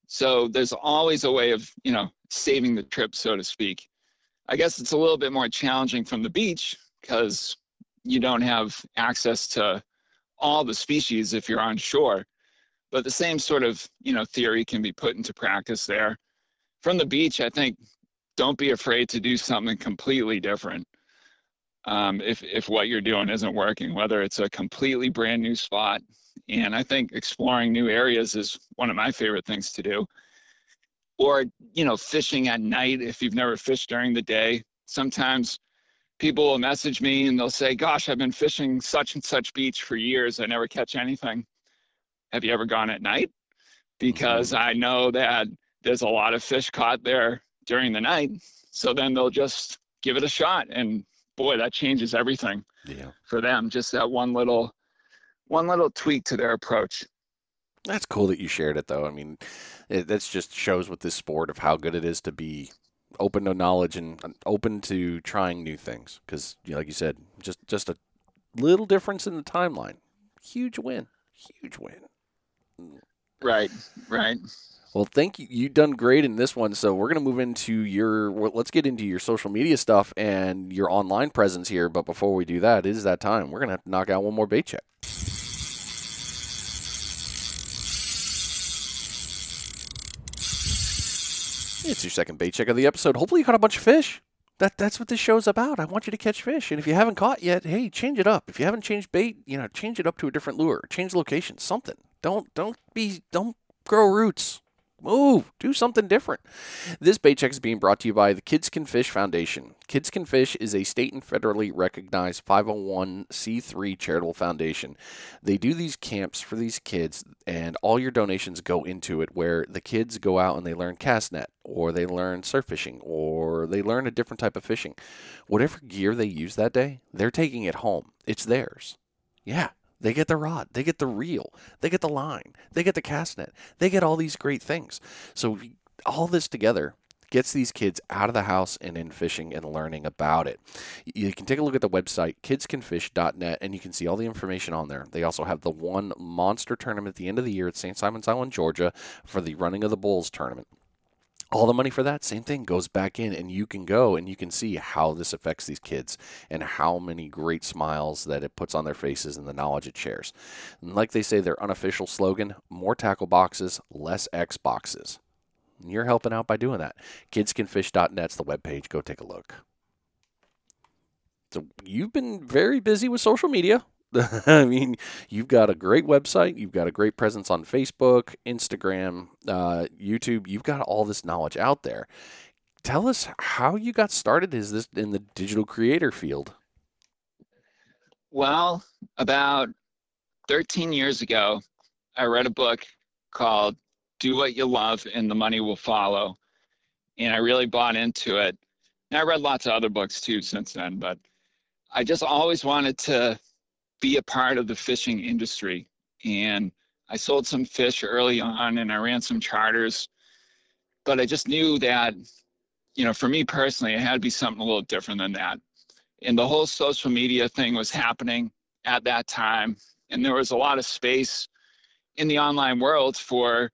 So there's always a way of you know saving the trip so to speak. I guess it's a little bit more challenging from the beach because you don't have access to all the species if you're on shore. But the same sort of you know theory can be put into practice there. From the beach i think don't be afraid to do something completely different um, if if what you're doing isn't working, whether it's a completely brand new spot. And I think exploring new areas is one of my favorite things to do. Or you know, fishing at night if you've never fished during the day. Sometimes people will message me and they'll say, "Gosh, I've been fishing such and such beach for years. I never catch anything." Have you ever gone at night? Because mm-hmm. I know that there's a lot of fish caught there during the night. So then they'll just give it a shot. And boy, that changes everything yeah. for them. Just that one little, one little tweak to their approach. That's cool that you shared it, though. I mean, it, that's just shows with this sport of how good it is to be open to knowledge and open to trying new things. Because, you know, like you said, just just a little difference in the timeline, huge win, huge win. Right, right. Well, thank you. You've done great in this one. So we're going to move into your. Well, let's get into your social media stuff and your online presence here. But before we do that, it is that time. We're going to have to knock out one more bait check. It's your second bait check of the episode. Hopefully, you caught a bunch of fish. That that's what this show's about. I want you to catch fish, and if you haven't caught yet, hey, change it up. If you haven't changed bait, you know, change it up to a different lure, change location, something. Don't don't be don't grow roots. Move, do something different. This bait check is being brought to you by the Kids Can Fish Foundation. Kids Can Fish is a state and federally recognized 501c3 charitable foundation. They do these camps for these kids, and all your donations go into it, where the kids go out and they learn cast net, or they learn surf fishing, or they learn a different type of fishing. Whatever gear they use that day, they're taking it home. It's theirs. Yeah, they get the rod, they get the reel, they get the line, they get the cast net, they get all these great things. So all this together gets these kids out of the house and in fishing and learning about it. You can take a look at the website kidscanfish.net and you can see all the information on there. They also have the one monster tournament at the end of the year at St. Simons Island, Georgia for the Running of the Bulls tournament all the money for that same thing goes back in and you can go and you can see how this affects these kids and how many great smiles that it puts on their faces and the knowledge it shares. And like they say their unofficial slogan more tackle boxes less x boxes. And you're helping out by doing that. kidscanfish.net's the webpage. Go take a look. So you've been very busy with social media I mean, you've got a great website, you've got a great presence on Facebook, Instagram, uh, YouTube. You've got all this knowledge out there. Tell us how you got started. Is this in the digital creator field? Well, about 13 years ago, I read a book called "Do What You Love and the Money Will Follow," and I really bought into it. And I read lots of other books too since then, but I just always wanted to be a part of the fishing industry. And I sold some fish early on and I ran some charters, but I just knew that, you know, for me personally, it had to be something a little different than that. And the whole social media thing was happening at that time. And there was a lot of space in the online world for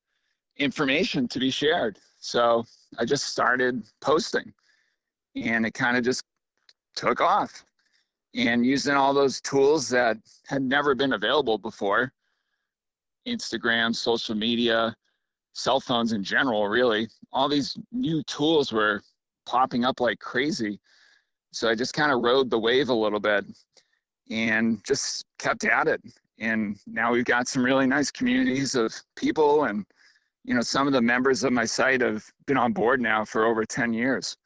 information to be shared. So I just started posting and it kind of just took off and using all those tools that had never been available before Instagram, social media, cell phones in general, really. All these new tools were popping up like crazy. So I just kind of rode the wave a little bit and just kept at it. And now we've got some really nice communities of people and you know some of the members of my site have been on board now for over 10 years.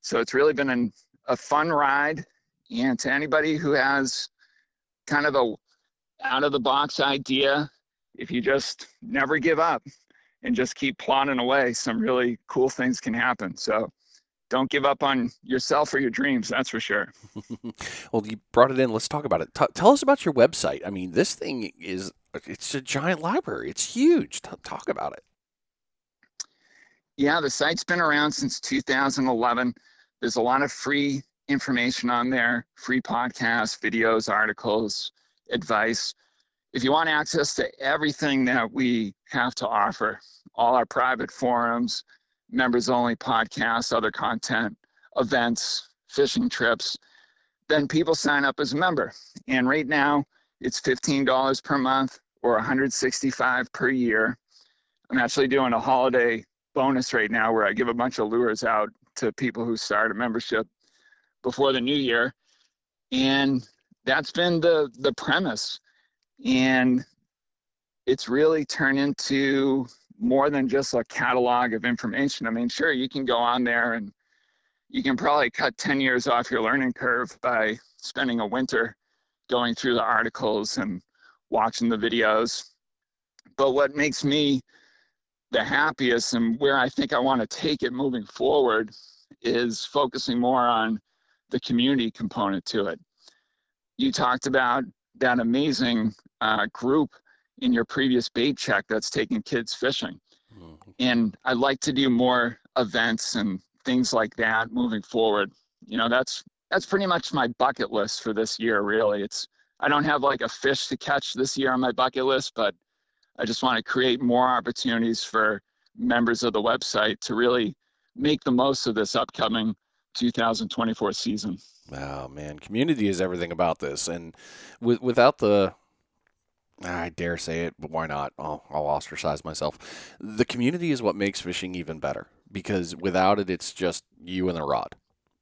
So it's really been an, a fun ride and to anybody who has kind of a out of the box idea, if you just never give up and just keep plodding away, some really cool things can happen. So don't give up on yourself or your dreams. That's for sure. well, you brought it in. Let's talk about it. T- tell us about your website. I mean, this thing is it's a giant library. It's huge. T- talk about it. Yeah, the site's been around since 2011. There's a lot of free information on there, free podcasts, videos, articles, advice. If you want access to everything that we have to offer, all our private forums, members only podcasts, other content, events, fishing trips, then people sign up as a member. And right now, it's $15 per month or 165 per year. I'm actually doing a holiday bonus right now where I give a bunch of lures out to people who start a membership before the new year. And that's been the the premise. And it's really turned into more than just a catalog of information. I mean, sure, you can go on there and you can probably cut 10 years off your learning curve by spending a winter going through the articles and watching the videos. But what makes me the happiest and where I think I want to take it moving forward is focusing more on the community component to it. You talked about that amazing uh, group in your previous bait check that's taking kids fishing. Mm-hmm. And I'd like to do more events and things like that moving forward. You know, that's that's pretty much my bucket list for this year really. It's I don't have like a fish to catch this year on my bucket list, but I just want to create more opportunities for members of the website to really make the most of this upcoming 2024 season. Oh man, community is everything about this, and with, without the I dare say it, but why not? I'll, I'll ostracize myself. The community is what makes fishing even better because without it, it's just you and the rod.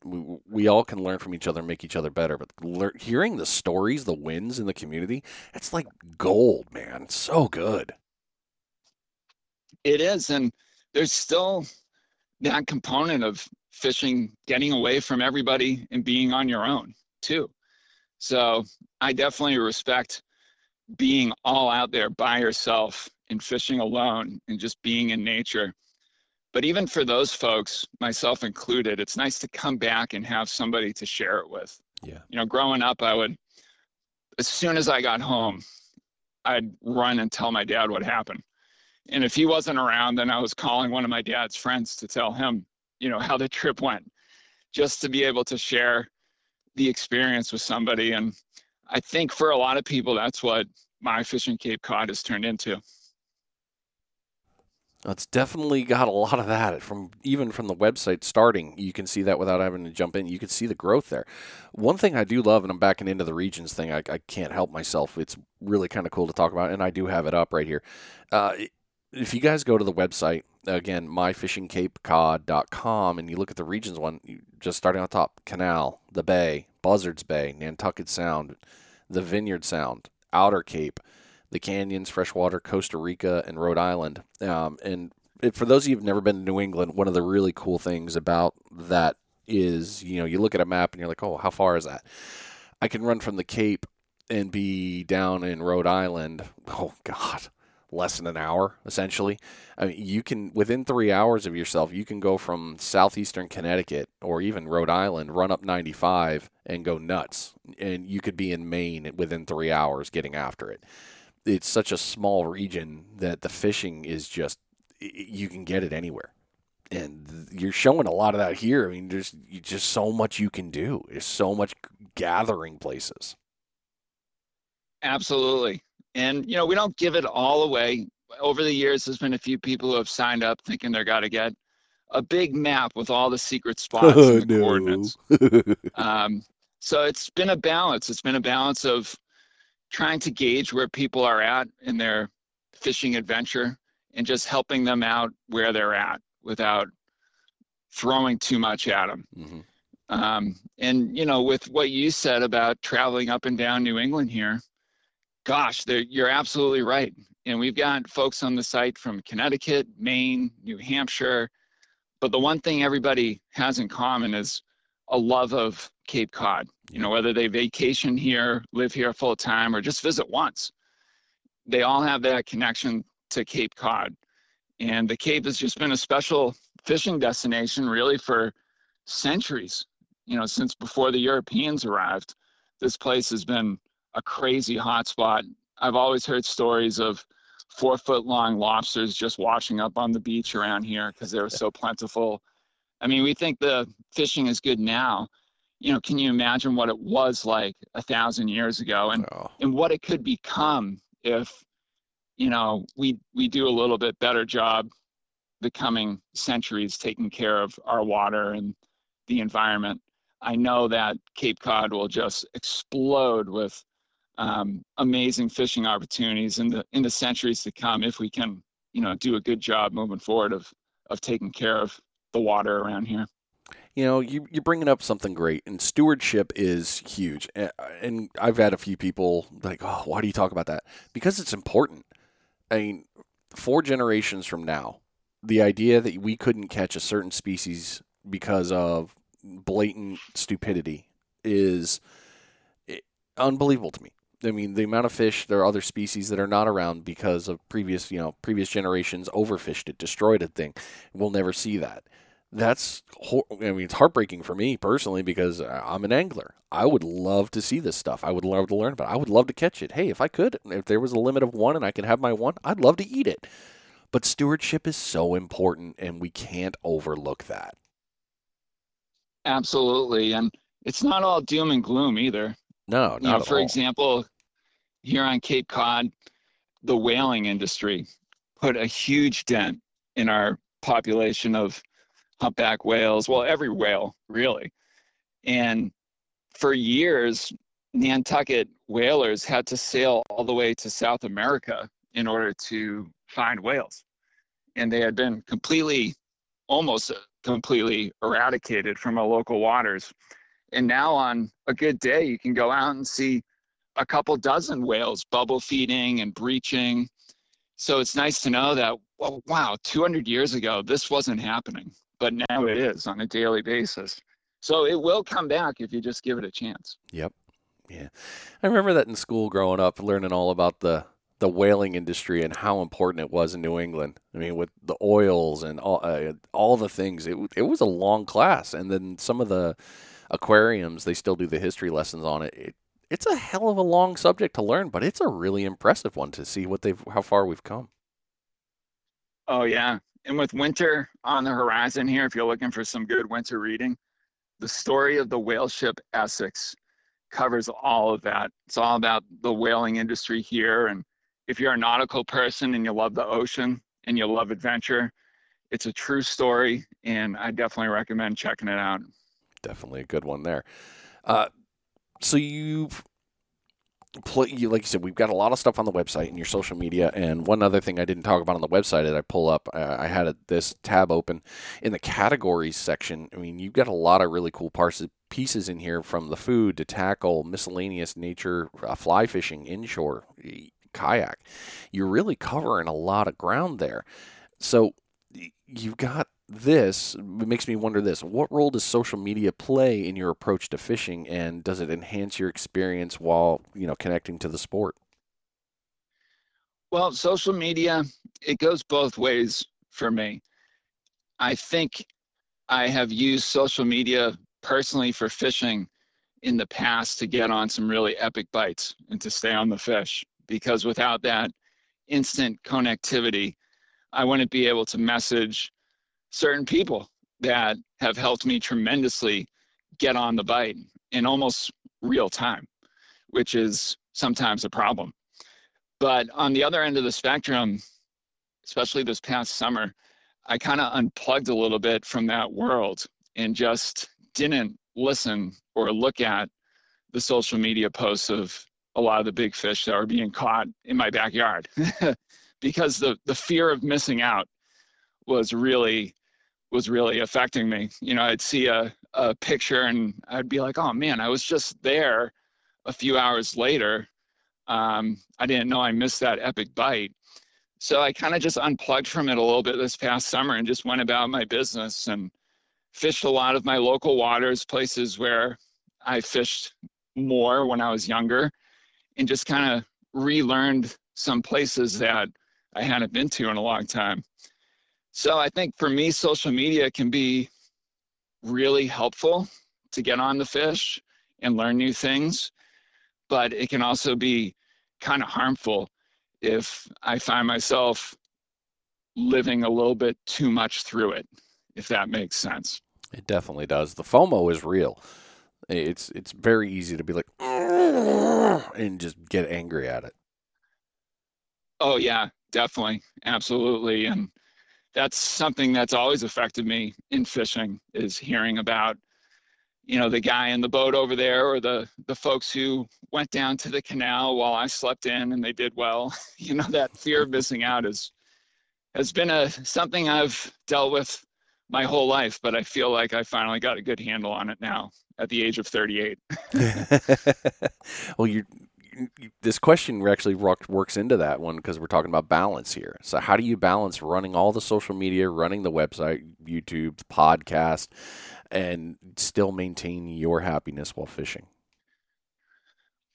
We, we all can learn from each other, and make each other better. But lear, hearing the stories, the wins in the community, it's like gold, man. It's so good. It is, and there's still that component of fishing, getting away from everybody and being on your own too. So I definitely respect being all out there by yourself and fishing alone and just being in nature. But even for those folks, myself included, it's nice to come back and have somebody to share it with. Yeah. You know, growing up, I would, as soon as I got home, I'd run and tell my dad what happened. And if he wasn't around, then I was calling one of my dad's friends to tell him, you know, how the trip went, just to be able to share the experience with somebody. And I think for a lot of people, that's what my fishing Cape Cod has turned into. It's definitely got a lot of that from even from the website starting. You can see that without having to jump in. You can see the growth there. One thing I do love, and I'm backing into the regions thing. I, I can't help myself. It's really kind of cool to talk about, and I do have it up right here. Uh, if you guys go to the website again, myfishingcapecod.com, and you look at the regions one, just starting on top, Canal, the Bay, Buzzards Bay, Nantucket Sound, the Vineyard Sound, Outer Cape, the canyons, freshwater, Costa Rica, and Rhode Island. Um, and for those of you who've never been to New England, one of the really cool things about that is, you know, you look at a map and you're like, oh, how far is that? I can run from the Cape and be down in Rhode Island. Oh, God less than an hour essentially. I mean, you can within three hours of yourself you can go from southeastern connecticut or even rhode island run up 95 and go nuts. And you could be in maine within three hours getting after it. It's such a small region that the fishing is just you can get it anywhere. And you're showing a lot of that here. I mean there's just so much you can do. There's so much gathering places. Absolutely and, you know, we don't give it all away. Over the years, there's been a few people who have signed up thinking they're got to get a big map with all the secret spots oh, and the no. coordinates. um, So it's been a balance. It's been a balance of trying to gauge where people are at in their fishing adventure and just helping them out where they're at without throwing too much at them. Mm-hmm. Um, and you know, with what you said about traveling up and down New England here, gosh, you're absolutely right. And we've got folks on the site from Connecticut, Maine, New Hampshire. But the one thing everybody has in common is a love of Cape Cod. You know, whether they vacation here, live here full time, or just visit once, they all have that connection to Cape Cod. And the Cape has just been a special fishing destination really for centuries. You know, since before the Europeans arrived, this place has been a crazy hotspot. I've always heard stories of four foot long lobsters just washing up on the beach around here because they were so plentiful. I mean, we think the fishing is good now. You know, can you imagine what it was like a thousand years ago and, oh. and what it could become if, you know, we we do a little bit better job the coming centuries taking care of our water and the environment. I know that Cape Cod will just explode with um, amazing fishing opportunities in the in the centuries to come if we can you know do a good job moving forward of of taking care of the water around here. You know you, you're bringing up something great and stewardship is huge. And i've had a few people like oh why do you talk about that? Because it's important. I mean four generations from now the idea that we couldn't catch a certain species because of blatant stupidity is eh, unbelievable to me I mean, the amount of fish, there are other species that are not around because of previous, you know, previous generations overfished it, destroyed a thing. We'll never see that. That's, I mean, it's heartbreaking for me personally because uh, I'm an angler. I would love to see this stuff. I would love to learn about it. I would love to catch it. Hey, if I could, if there was a limit of one and I could have my one, I'd love to eat it. But stewardship is so important and we can't overlook that. Absolutely. And it's not all doom and gloom either. No, you know, for all. example, here on Cape Cod, the whaling industry put a huge dent in our population of humpback whales. Well, every whale, really. And for years, Nantucket whalers had to sail all the way to South America in order to find whales. And they had been completely, almost completely eradicated from our local waters. And now, on a good day, you can go out and see a couple dozen whales bubble feeding and breaching. So it's nice to know that, well, wow, 200 years ago, this wasn't happening, but now it is on a daily basis. So it will come back if you just give it a chance. Yep. Yeah. I remember that in school growing up, learning all about the, the whaling industry and how important it was in New England. I mean, with the oils and all, uh, all the things, it, it was a long class. And then some of the aquariums, they still do the history lessons on it. it it's a hell of a long subject to learn, but it's a really impressive one to see what they've how far we've come. Oh yeah. And with winter on the horizon here, if you're looking for some good winter reading, the story of the whale ship Essex covers all of that. It's all about the whaling industry here. And if you're a nautical person and you love the ocean and you love adventure, it's a true story. And I definitely recommend checking it out. Definitely a good one there. Uh, so you've play, you, like you said, we've got a lot of stuff on the website and your social media. And one other thing I didn't talk about on the website that I pull up, I, I had a, this tab open in the categories section. I mean, you've got a lot of really cool parts, pieces in here from the food to tackle, miscellaneous nature, uh, fly fishing, inshore, kayak. You're really covering a lot of ground there. So you've got this makes me wonder this what role does social media play in your approach to fishing and does it enhance your experience while you know connecting to the sport? Well social media it goes both ways for me. I think i have used social media personally for fishing in the past to get on some really epic bites and to stay on the fish because without that instant connectivity i wouldn't be able to message certain people that have helped me tremendously get on the bite in almost real time, which is sometimes a problem. But on the other end of the spectrum, especially this past summer, I kind of unplugged a little bit from that world and just didn't listen or look at the social media posts of a lot of the big fish that are being caught in my backyard because the the fear of missing out was really was really affecting me. You know, I'd see a, a picture and I'd be like, oh man, I was just there a few hours later. Um, I didn't know I missed that epic bite. So I kind of just unplugged from it a little bit this past summer and just went about my business and fished a lot of my local waters, places where I fished more when I was younger, and just kind of relearned some places that I hadn't been to in a long time. So I think for me, social media can be really helpful to get on the fish and learn new things, but it can also be kind of harmful if I find myself living a little bit too much through it, if that makes sense. It definitely does. The FOMO is real. It's it's very easy to be like and just get angry at it. Oh yeah, definitely. Absolutely. And that's something that's always affected me in fishing is hearing about you know the guy in the boat over there or the the folks who went down to the canal while I slept in and they did well. You know that fear of missing out is has been a something I've dealt with my whole life but I feel like I finally got a good handle on it now at the age of 38 well you this question actually works into that one because we're talking about balance here. So, how do you balance running all the social media, running the website, YouTube, podcast, and still maintain your happiness while fishing?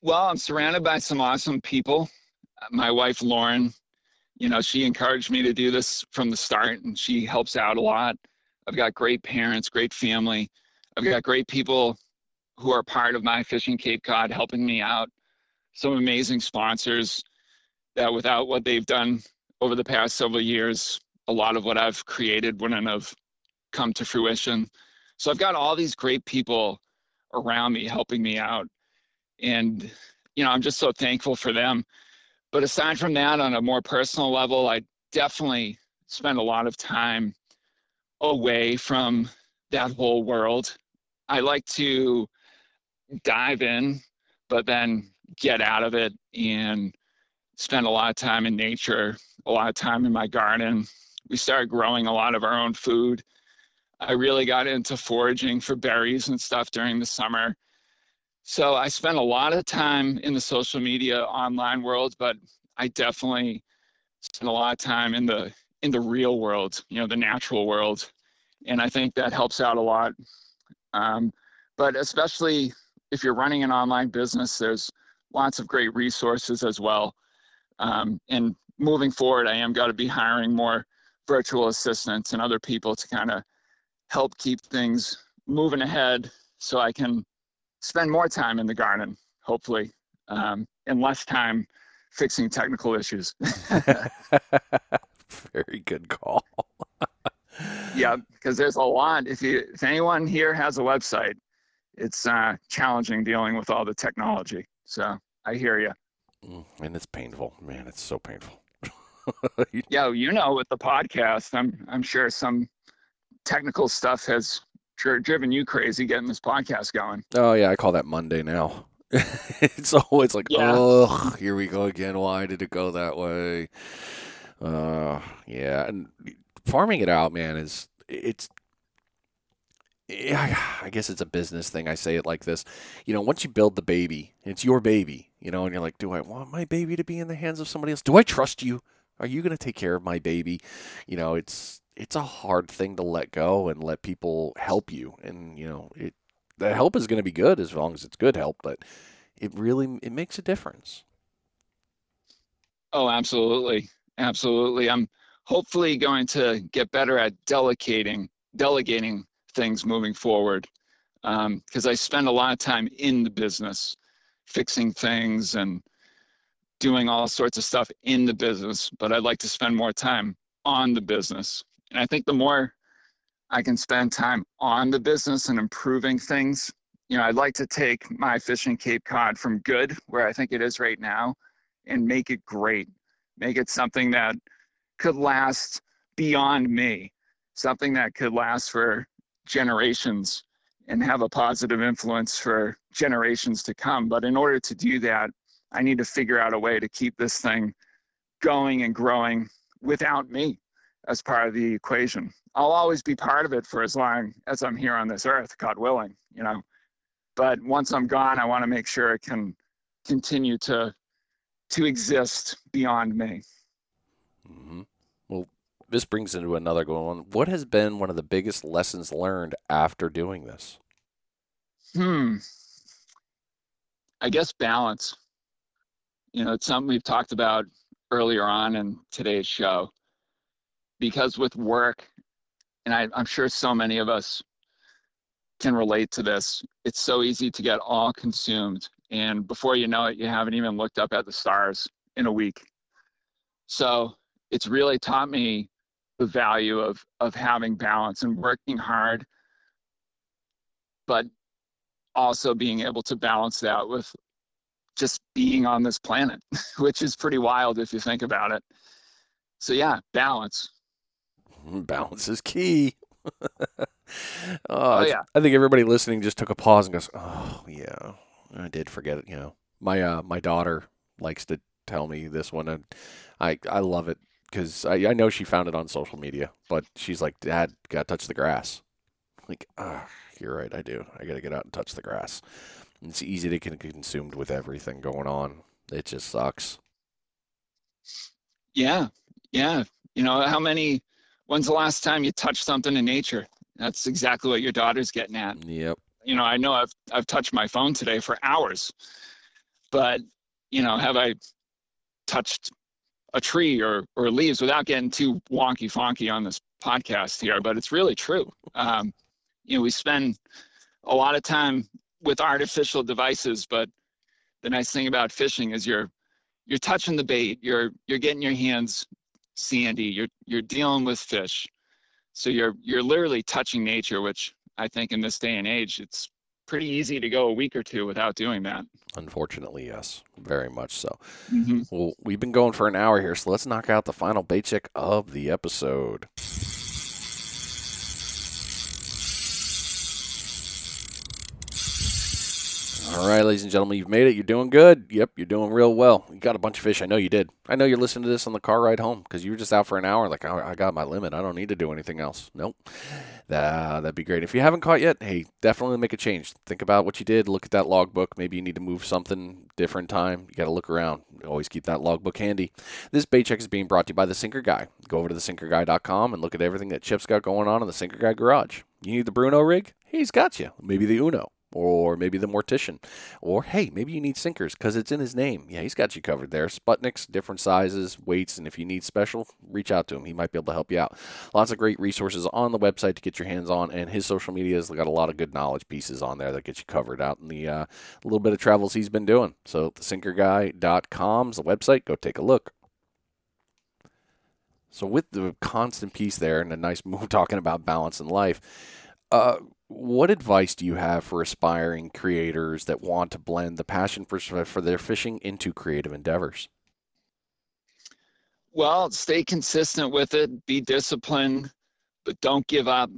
Well, I'm surrounded by some awesome people. My wife, Lauren, you know, she encouraged me to do this from the start and she helps out a lot. I've got great parents, great family. I've got great people who are part of my fishing Cape Cod helping me out some amazing sponsors that without what they've done over the past several years, a lot of what I've created wouldn't have come to fruition. So I've got all these great people around me helping me out. And, you know, I'm just so thankful for them. But aside from that, on a more personal level, I definitely spend a lot of time away from that whole world. I like to dive in, but then get out of it and spend a lot of time in nature, a lot of time in my garden. We started growing a lot of our own food. I really got into foraging for berries and stuff during the summer. So I spent a lot of time in the social media online world, but I definitely spent a lot of time in the in the real world, you know, the natural world, and I think that helps out a lot. Um, but especially if you're running an online business, there's lots of great resources as well. Um, and moving forward, I am going to be hiring more virtual assistants and other people to kind of help keep things moving ahead so I can spend more time in the garden, hopefully, um, and less time fixing technical issues. Very good call. yeah, because there's a lot. If you, if anyone here has a website, it's uh, challenging dealing with all the technology. So I hear you. Mm, and it's painful, man. It's so painful. yeah, you know, with the podcast, I'm I'm sure some technical stuff has driven you crazy getting this podcast going. Oh yeah, I call that Monday now. it's always like, yeah. oh, here we go again. Why did it go that way? Uh, yeah, and farming it out, man, is it's I guess it's a business thing. I say it like this. You know, once you build the baby, it's your baby, you know, and you're like, do I want my baby to be in the hands of somebody else? Do I trust you? Are you going to take care of my baby? You know, it's it's a hard thing to let go and let people help you. And, you know, it the help is going to be good as long as it's good help, but it really it makes a difference. Oh, absolutely. Absolutely. I'm hopefully going to get better at delegating delegating things moving forward because um, I spend a lot of time in the business, fixing things and doing all sorts of stuff in the business. But I'd like to spend more time on the business. And I think the more I can spend time on the business and improving things, you know, I'd like to take my fishing Cape Cod from good, where I think it is right now, and make it great. Make it something that could last beyond me, something that could last for generations and have a positive influence for generations to come. But in order to do that, I need to figure out a way to keep this thing going and growing without me as part of the equation. I'll always be part of it for as long as I'm here on this earth, God willing, you know. But once I'm gone, I want to make sure it can continue to to exist beyond me. Mm-hmm. Well, this brings into another one. What has been one of the biggest lessons learned after doing this? Hmm. I guess balance. You know, it's something we've talked about earlier on in today's show. Because with work, and I, I'm sure so many of us can relate to this, it's so easy to get all consumed. And before you know it, you haven't even looked up at the stars in a week. So it's really taught me the value of of having balance and working hard but also being able to balance that with just being on this planet which is pretty wild if you think about it. So yeah balance. Balance is key. Oh, oh yeah. I think everybody listening just took a pause and goes oh yeah i did forget it you know. My uh my daughter likes to tell me this one and i i love it because I, I know she found it on social media, but she's like, Dad, gotta touch the grass. like, ah, you're right, I do. I gotta get out and touch the grass. And it's easy to get consumed with everything going on. It just sucks. Yeah, yeah. You know, how many, when's the last time you touched something in nature? That's exactly what your daughter's getting at. Yep. You know, I know I've, I've touched my phone today for hours, but, you know, have I touched a tree or or leaves without getting too wonky fonky on this podcast here, but it's really true. Um, you know, we spend a lot of time with artificial devices, but the nice thing about fishing is you're you're touching the bait, you're you're getting your hands sandy, you're you're dealing with fish. So you're you're literally touching nature, which I think in this day and age it's pretty easy to go a week or two without doing that. Unfortunately, yes, very much so. Mm-hmm. Well, we've been going for an hour here, so let's knock out the final bait check of the episode. All right, ladies and gentlemen, you've made it. You're doing good. Yep, you're doing real well. You got a bunch of fish. I know you did. I know you're listening to this on the car ride home because you were just out for an hour. Like, oh, I got my limit. I don't need to do anything else. Nope. That, that'd be great. If you haven't caught yet, hey, definitely make a change. Think about what you did. Look at that logbook. Maybe you need to move something different time. You got to look around. Always keep that logbook handy. This bait check is being brought to you by the Sinker Guy. Go over to thesinkerguy.com and look at everything that Chip's got going on in the Sinker Guy garage. You need the Bruno rig? He's got you. Maybe the Uno or maybe the mortician. Or hey maybe you need sinkers because it's in his name. Yeah he's got you covered there. Sputniks different sizes weights and if you need special reach out to him. He might be able to help you out. Lots of great resources on the website to get your hands on and his social media has got a lot of good knowledge pieces on there that get you covered out in the uh, little bit of travels he's been doing. So thesinkerguy.com is the website. Go take a look. So with the constant piece there and a nice move talking about balance in life uh, what advice do you have for aspiring creators that want to blend the passion for for their fishing into creative endeavors? Well, stay consistent with it, be disciplined, but don't give up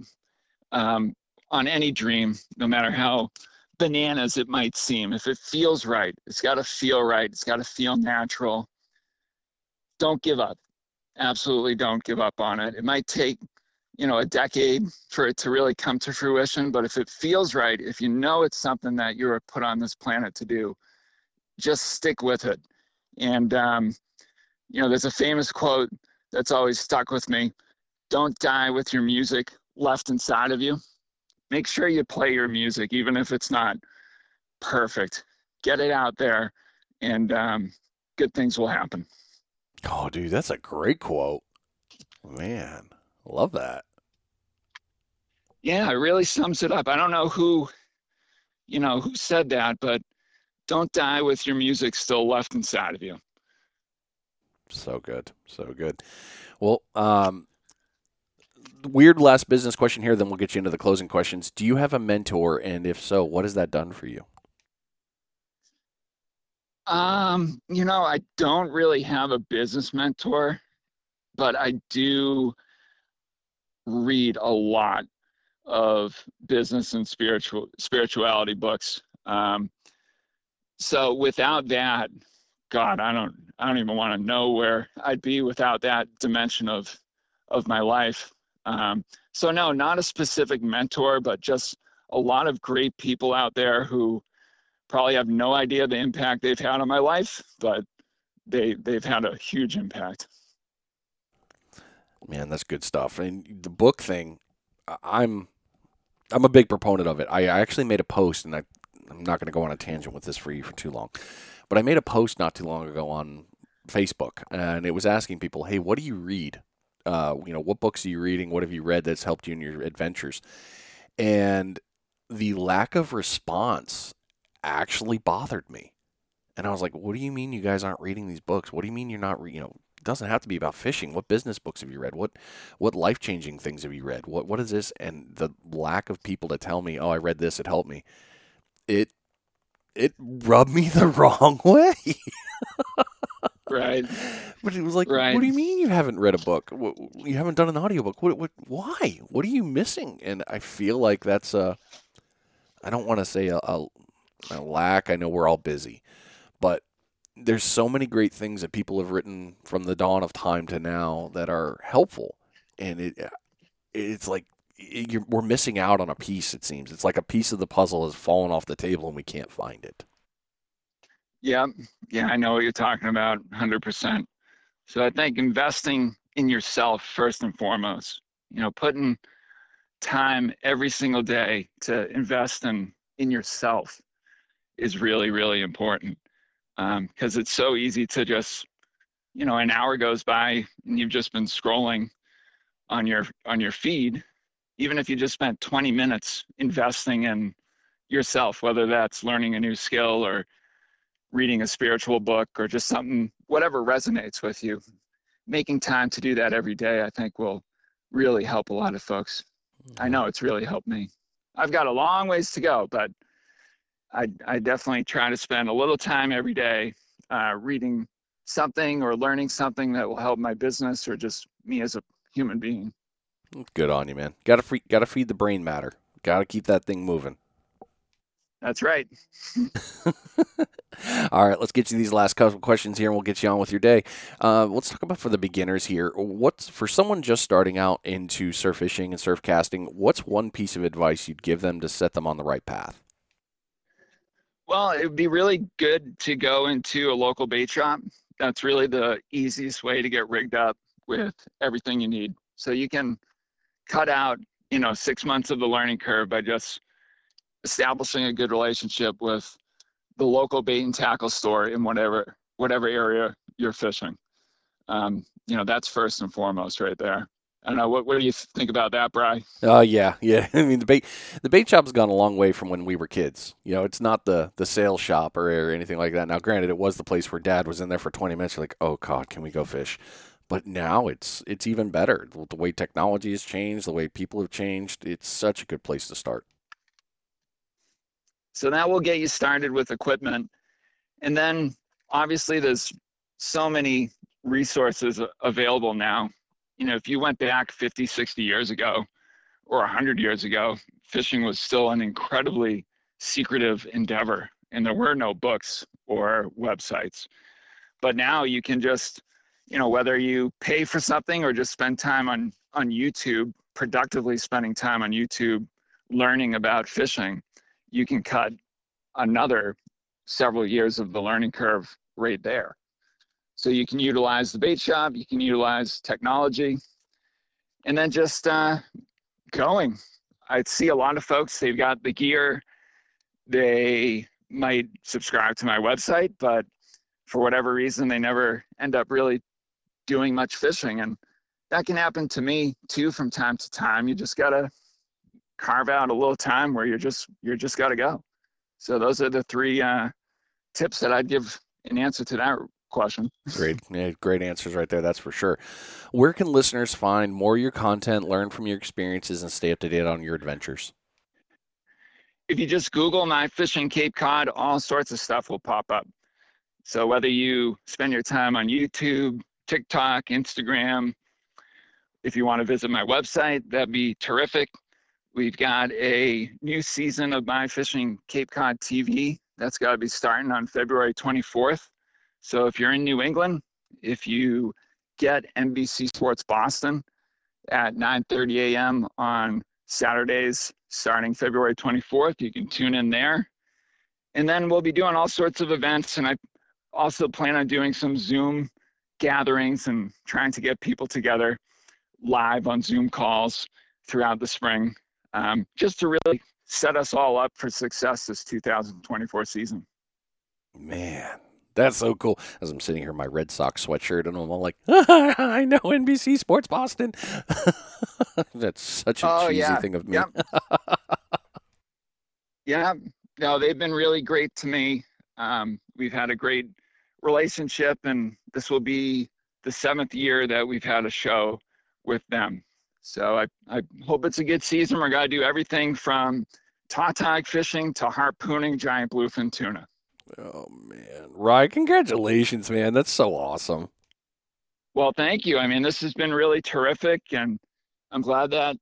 um, on any dream, no matter how bananas it might seem. If it feels right, it's got to feel right, it's got to feel natural. Don't give up. Absolutely don't give up on it. It might take you know a decade for it to really come to fruition. But if it feels right if you know it's something that you're put on this planet to do just stick with it. And um, you know there's a famous quote that's always stuck with me. Don't die with your music left inside of you. Make sure you play your music even if it's not perfect. Get it out there and um, good things will happen. Oh dude that's a great quote. Man love that yeah, it really sums it up. I don't know who, you know, who said that, but don't die with your music still left inside of you. So good. So good. Well, um, weird last business question here, then we'll get you into the closing questions. Do you have a mentor? And if so, what has that done for you? Um, you know, I don't really have a business mentor, but I do read a lot of business and spiritual spirituality books. Um, so without that, God, I don't I don't even want to know where I'd be without that dimension of of my life. Um, so no, not a specific mentor, but just a lot of great people out there who probably have no idea the impact they've had on my life, but they they've had a huge impact. Man, that's good stuff. And the book thing, I'm I'm a big proponent of it. I, actually made a post, and I I'm not going to go on a tangent with this for you for too long, but I made a post not too long ago on Facebook, and it was asking people, "Hey, what do you read? Uh, you know, what books are you reading? What have you read that's helped you in your adventures?" And the lack of response actually bothered me. And I was like, "What do you mean you guys aren't reading these books? What do you mean you're not, re- you know, it doesn't have to be about fishing. What business books have you read? What what life-changing things have you read? What what is this?" And the lack of people to tell me, "Oh, I read this, it helped me." It it rubbed me the wrong way. right. But it was like, Right. what do you mean you haven't read a book? You haven't done an audiobook? What, what, why? What are you missing? And I feel like that's a, I don't want to say a, a, a lack. I know we're all busy, but there's so many great things that people have written from the dawn of time to now that are helpful. And it, uh, it's like it, we're missing out on a piece, it seems. It's like a piece of the puzzle has fallen off the table and we can't find it. Yeah, yeah, I know what you're talking about 100%. So I think investing in yourself first and foremost, you know, putting time every single day to invest in in yourself is really really important Um, because it's so easy to just you know an hour goes by and you've just been scrolling on your on your feed even if you just spent 20 minutes investing in yourself whether that's learning a new skill or reading a spiritual book or just something whatever resonates with you. Making time to do that every day i think will really help a lot of folks. I mm-hmm. know it's really helped me. I've got a long ways to go but i, I definitely try to spend a little time every day uh, reading something or learning something that will help my business or just me as a human being Good on you, man. Got to free, got to feed the brain matter. Got to keep that thing moving. that's right All right, let's get you these last couple questions here, and we'll get you on with your day. Uh, let's talk about for the beginners here. What's for someone just starting out into surf fishing and surf casting? What's one piece of advice you'd give them to set them on the right path? Well, it would be really good to go into a local bait shop. That's really the easiest way to get rigged up with everything you need. So you can cut out, you know, six months of the learning curve by just establishing a good relationship with the local bait and tackle store in whatever whatever area you're fishing. Um, you know, that's first and foremost right there. I don't know. What, what do you think about that, Bry? Oh uh, yeah, yeah. I mean the bait the bait shop's gone a long way from when we were kids. You know, it's not the the sales shop or, or anything like that. Now, granted, it was the place where Dad was in there for 20 minutes. You're like, oh God, can we go fish? But now it's it's even better. The way technology has changed, the way people have changed. It's such a good place to start. So that will get you started with equipment. And then obviously there's so many resources available now. You know, if you went back 50, 60 years ago or 100 years ago, fishing was still an incredibly secretive endeavor and there were no books or websites. But now you can just, you know, whether you pay for something or just spend time on on YouTube, productively spending time on YouTube learning about fishing, you can cut another several years of the learning curve right there. So you can utilize the bait shop, you can utilize technology, and then just uh, going. I see a lot of folks, they've got the gear, they might subscribe to my website, but for whatever reason, they never end up really doing much fishing. And that can happen to me too from time to time. You just gotta carve out a little time where you're just you're just gotta go. So those are the three uh, tips that I'd give in answer to that question. Great, yeah, great answers right there. That's for sure. Where can listeners find more of your content, learn from your experiences, and stay up to date on your adventures? If you just Google my fishing Cape Cod, all sorts of stuff will pop up. So whether you spend your time on YouTube, TikTok, Instagram, if you want to visit my website, that'd be terrific. We've got a new season of My Fishing Cape Cod TV that's got to be starting on February 24th. So if you're in New England, if you get NBC Sports Boston at 9:30 a.m. on Saturdays starting February 24th, you can tune in there. And then we'll be doing all sorts of events and I also plan on doing some Zoom gatherings and trying to get people together live on Zoom calls throughout the spring, um, just to really set us all up for success this 2024 season. Man, that's so cool. As I'm sitting here in my Red Sox sweatshirt, and I'm all like, I know NBC Sports Boston. that's such a oh, cheesy yeah. thing of me. Yep. yeah, no, they've been really great to me. Um, we've had a great relationship, and this will be the seventh year that we've had a show with them. So I, I hope it's a good season. We're going to do everything from tautog fishing to harpooning giant bluefin tuna. Oh, man. Ryan, congratulations, man. That's so awesome. Well, thank you. I mean, this has been really terrific, and I'm glad that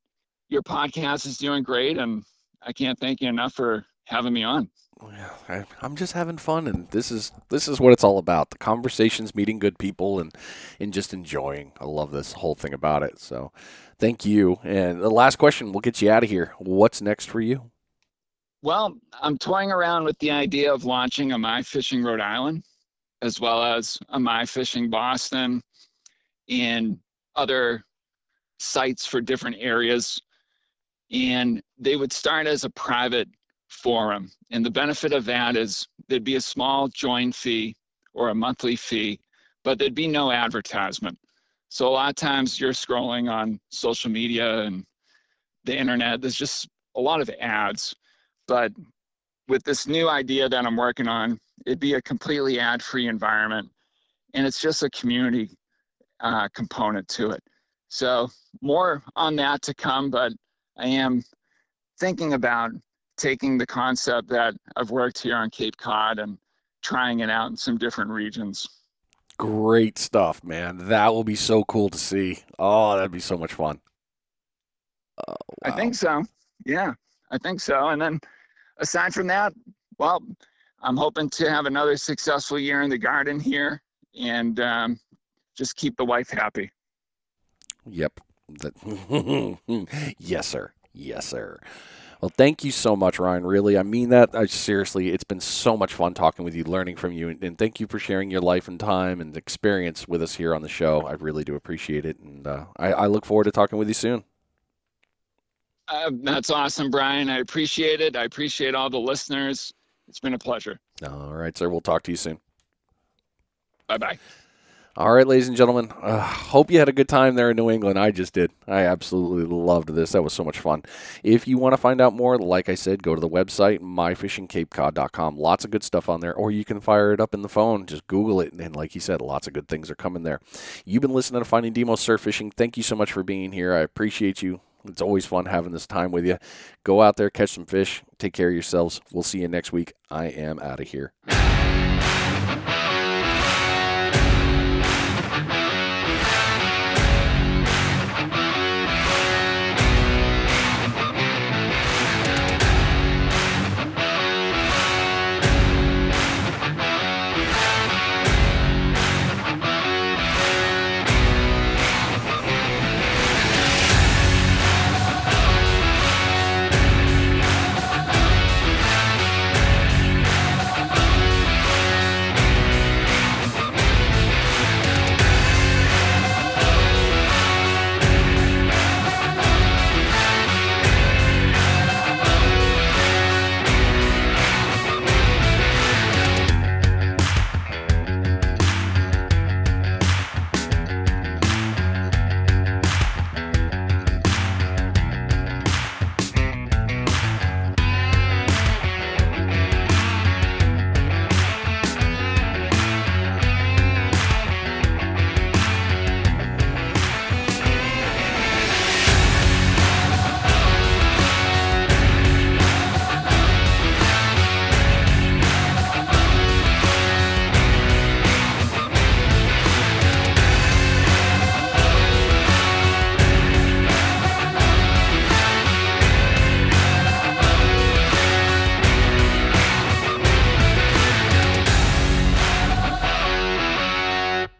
your podcast is doing great, and I can't thank you enough for having me on. Well, I, am just having fun, and this is this is what it's all about: the conversations, meeting good people, and and just enjoying. I love this whole thing about it. So, thank you. And the last question, we'll get you out of here. What's next for you? Well, I'm toying around with the idea of launching a My Fishing Rhode Island, as well as a My Fishing Boston, and other sites for different areas. And they would start as a private forum. And the benefit of that is there'd be a small join fee or a monthly fee, but there'd be no advertisement. So a lot of times you're scrolling on social media and the internet, there's just a lot of ads. But with this new idea that I'm working on, it'd be a completely ad free environment. And it's just a community uh, component to it. So more on that to come, but I am thinking about taking the concept that I've worked here on Cape Cod and trying it out in some different regions. Great stuff, man. That will be so cool to see. Oh, that'd be so much fun. Oh, wow. I think so. Yeah, I think so. And then aside from that, well, I'm hoping to have another successful year in the garden here and um, just keep the wife happy. Yep. yes, sir. Yes, sir. Well, thank you so much, Ryan. Really, I mean that. I seriously, it's been so much fun talking with you, learning from you, and, and thank you for sharing your life and time and experience with us here on the show. I really do appreciate it, and uh, I, I look forward to talking with you soon. Uh, that's awesome, Brian. I appreciate it. I appreciate all the listeners. It's been a pleasure. All right, sir. We'll talk to you soon. Bye bye. All right, ladies and gentlemen. Uh, hope you had a good time there in New England. I just did. I absolutely loved this. That was so much fun. If you want to find out more, like I said, go to the website, myfishingcapecod.com. Lots of good stuff on there. Or you can fire it up in the phone. Just Google it. And like he said, lots of good things are coming there. You've been listening to Finding Demos Surf Fishing. Thank you so much for being here. I appreciate you. It's always fun having this time with you. Go out there, catch some fish, take care of yourselves. We'll see you next week. I am out of here.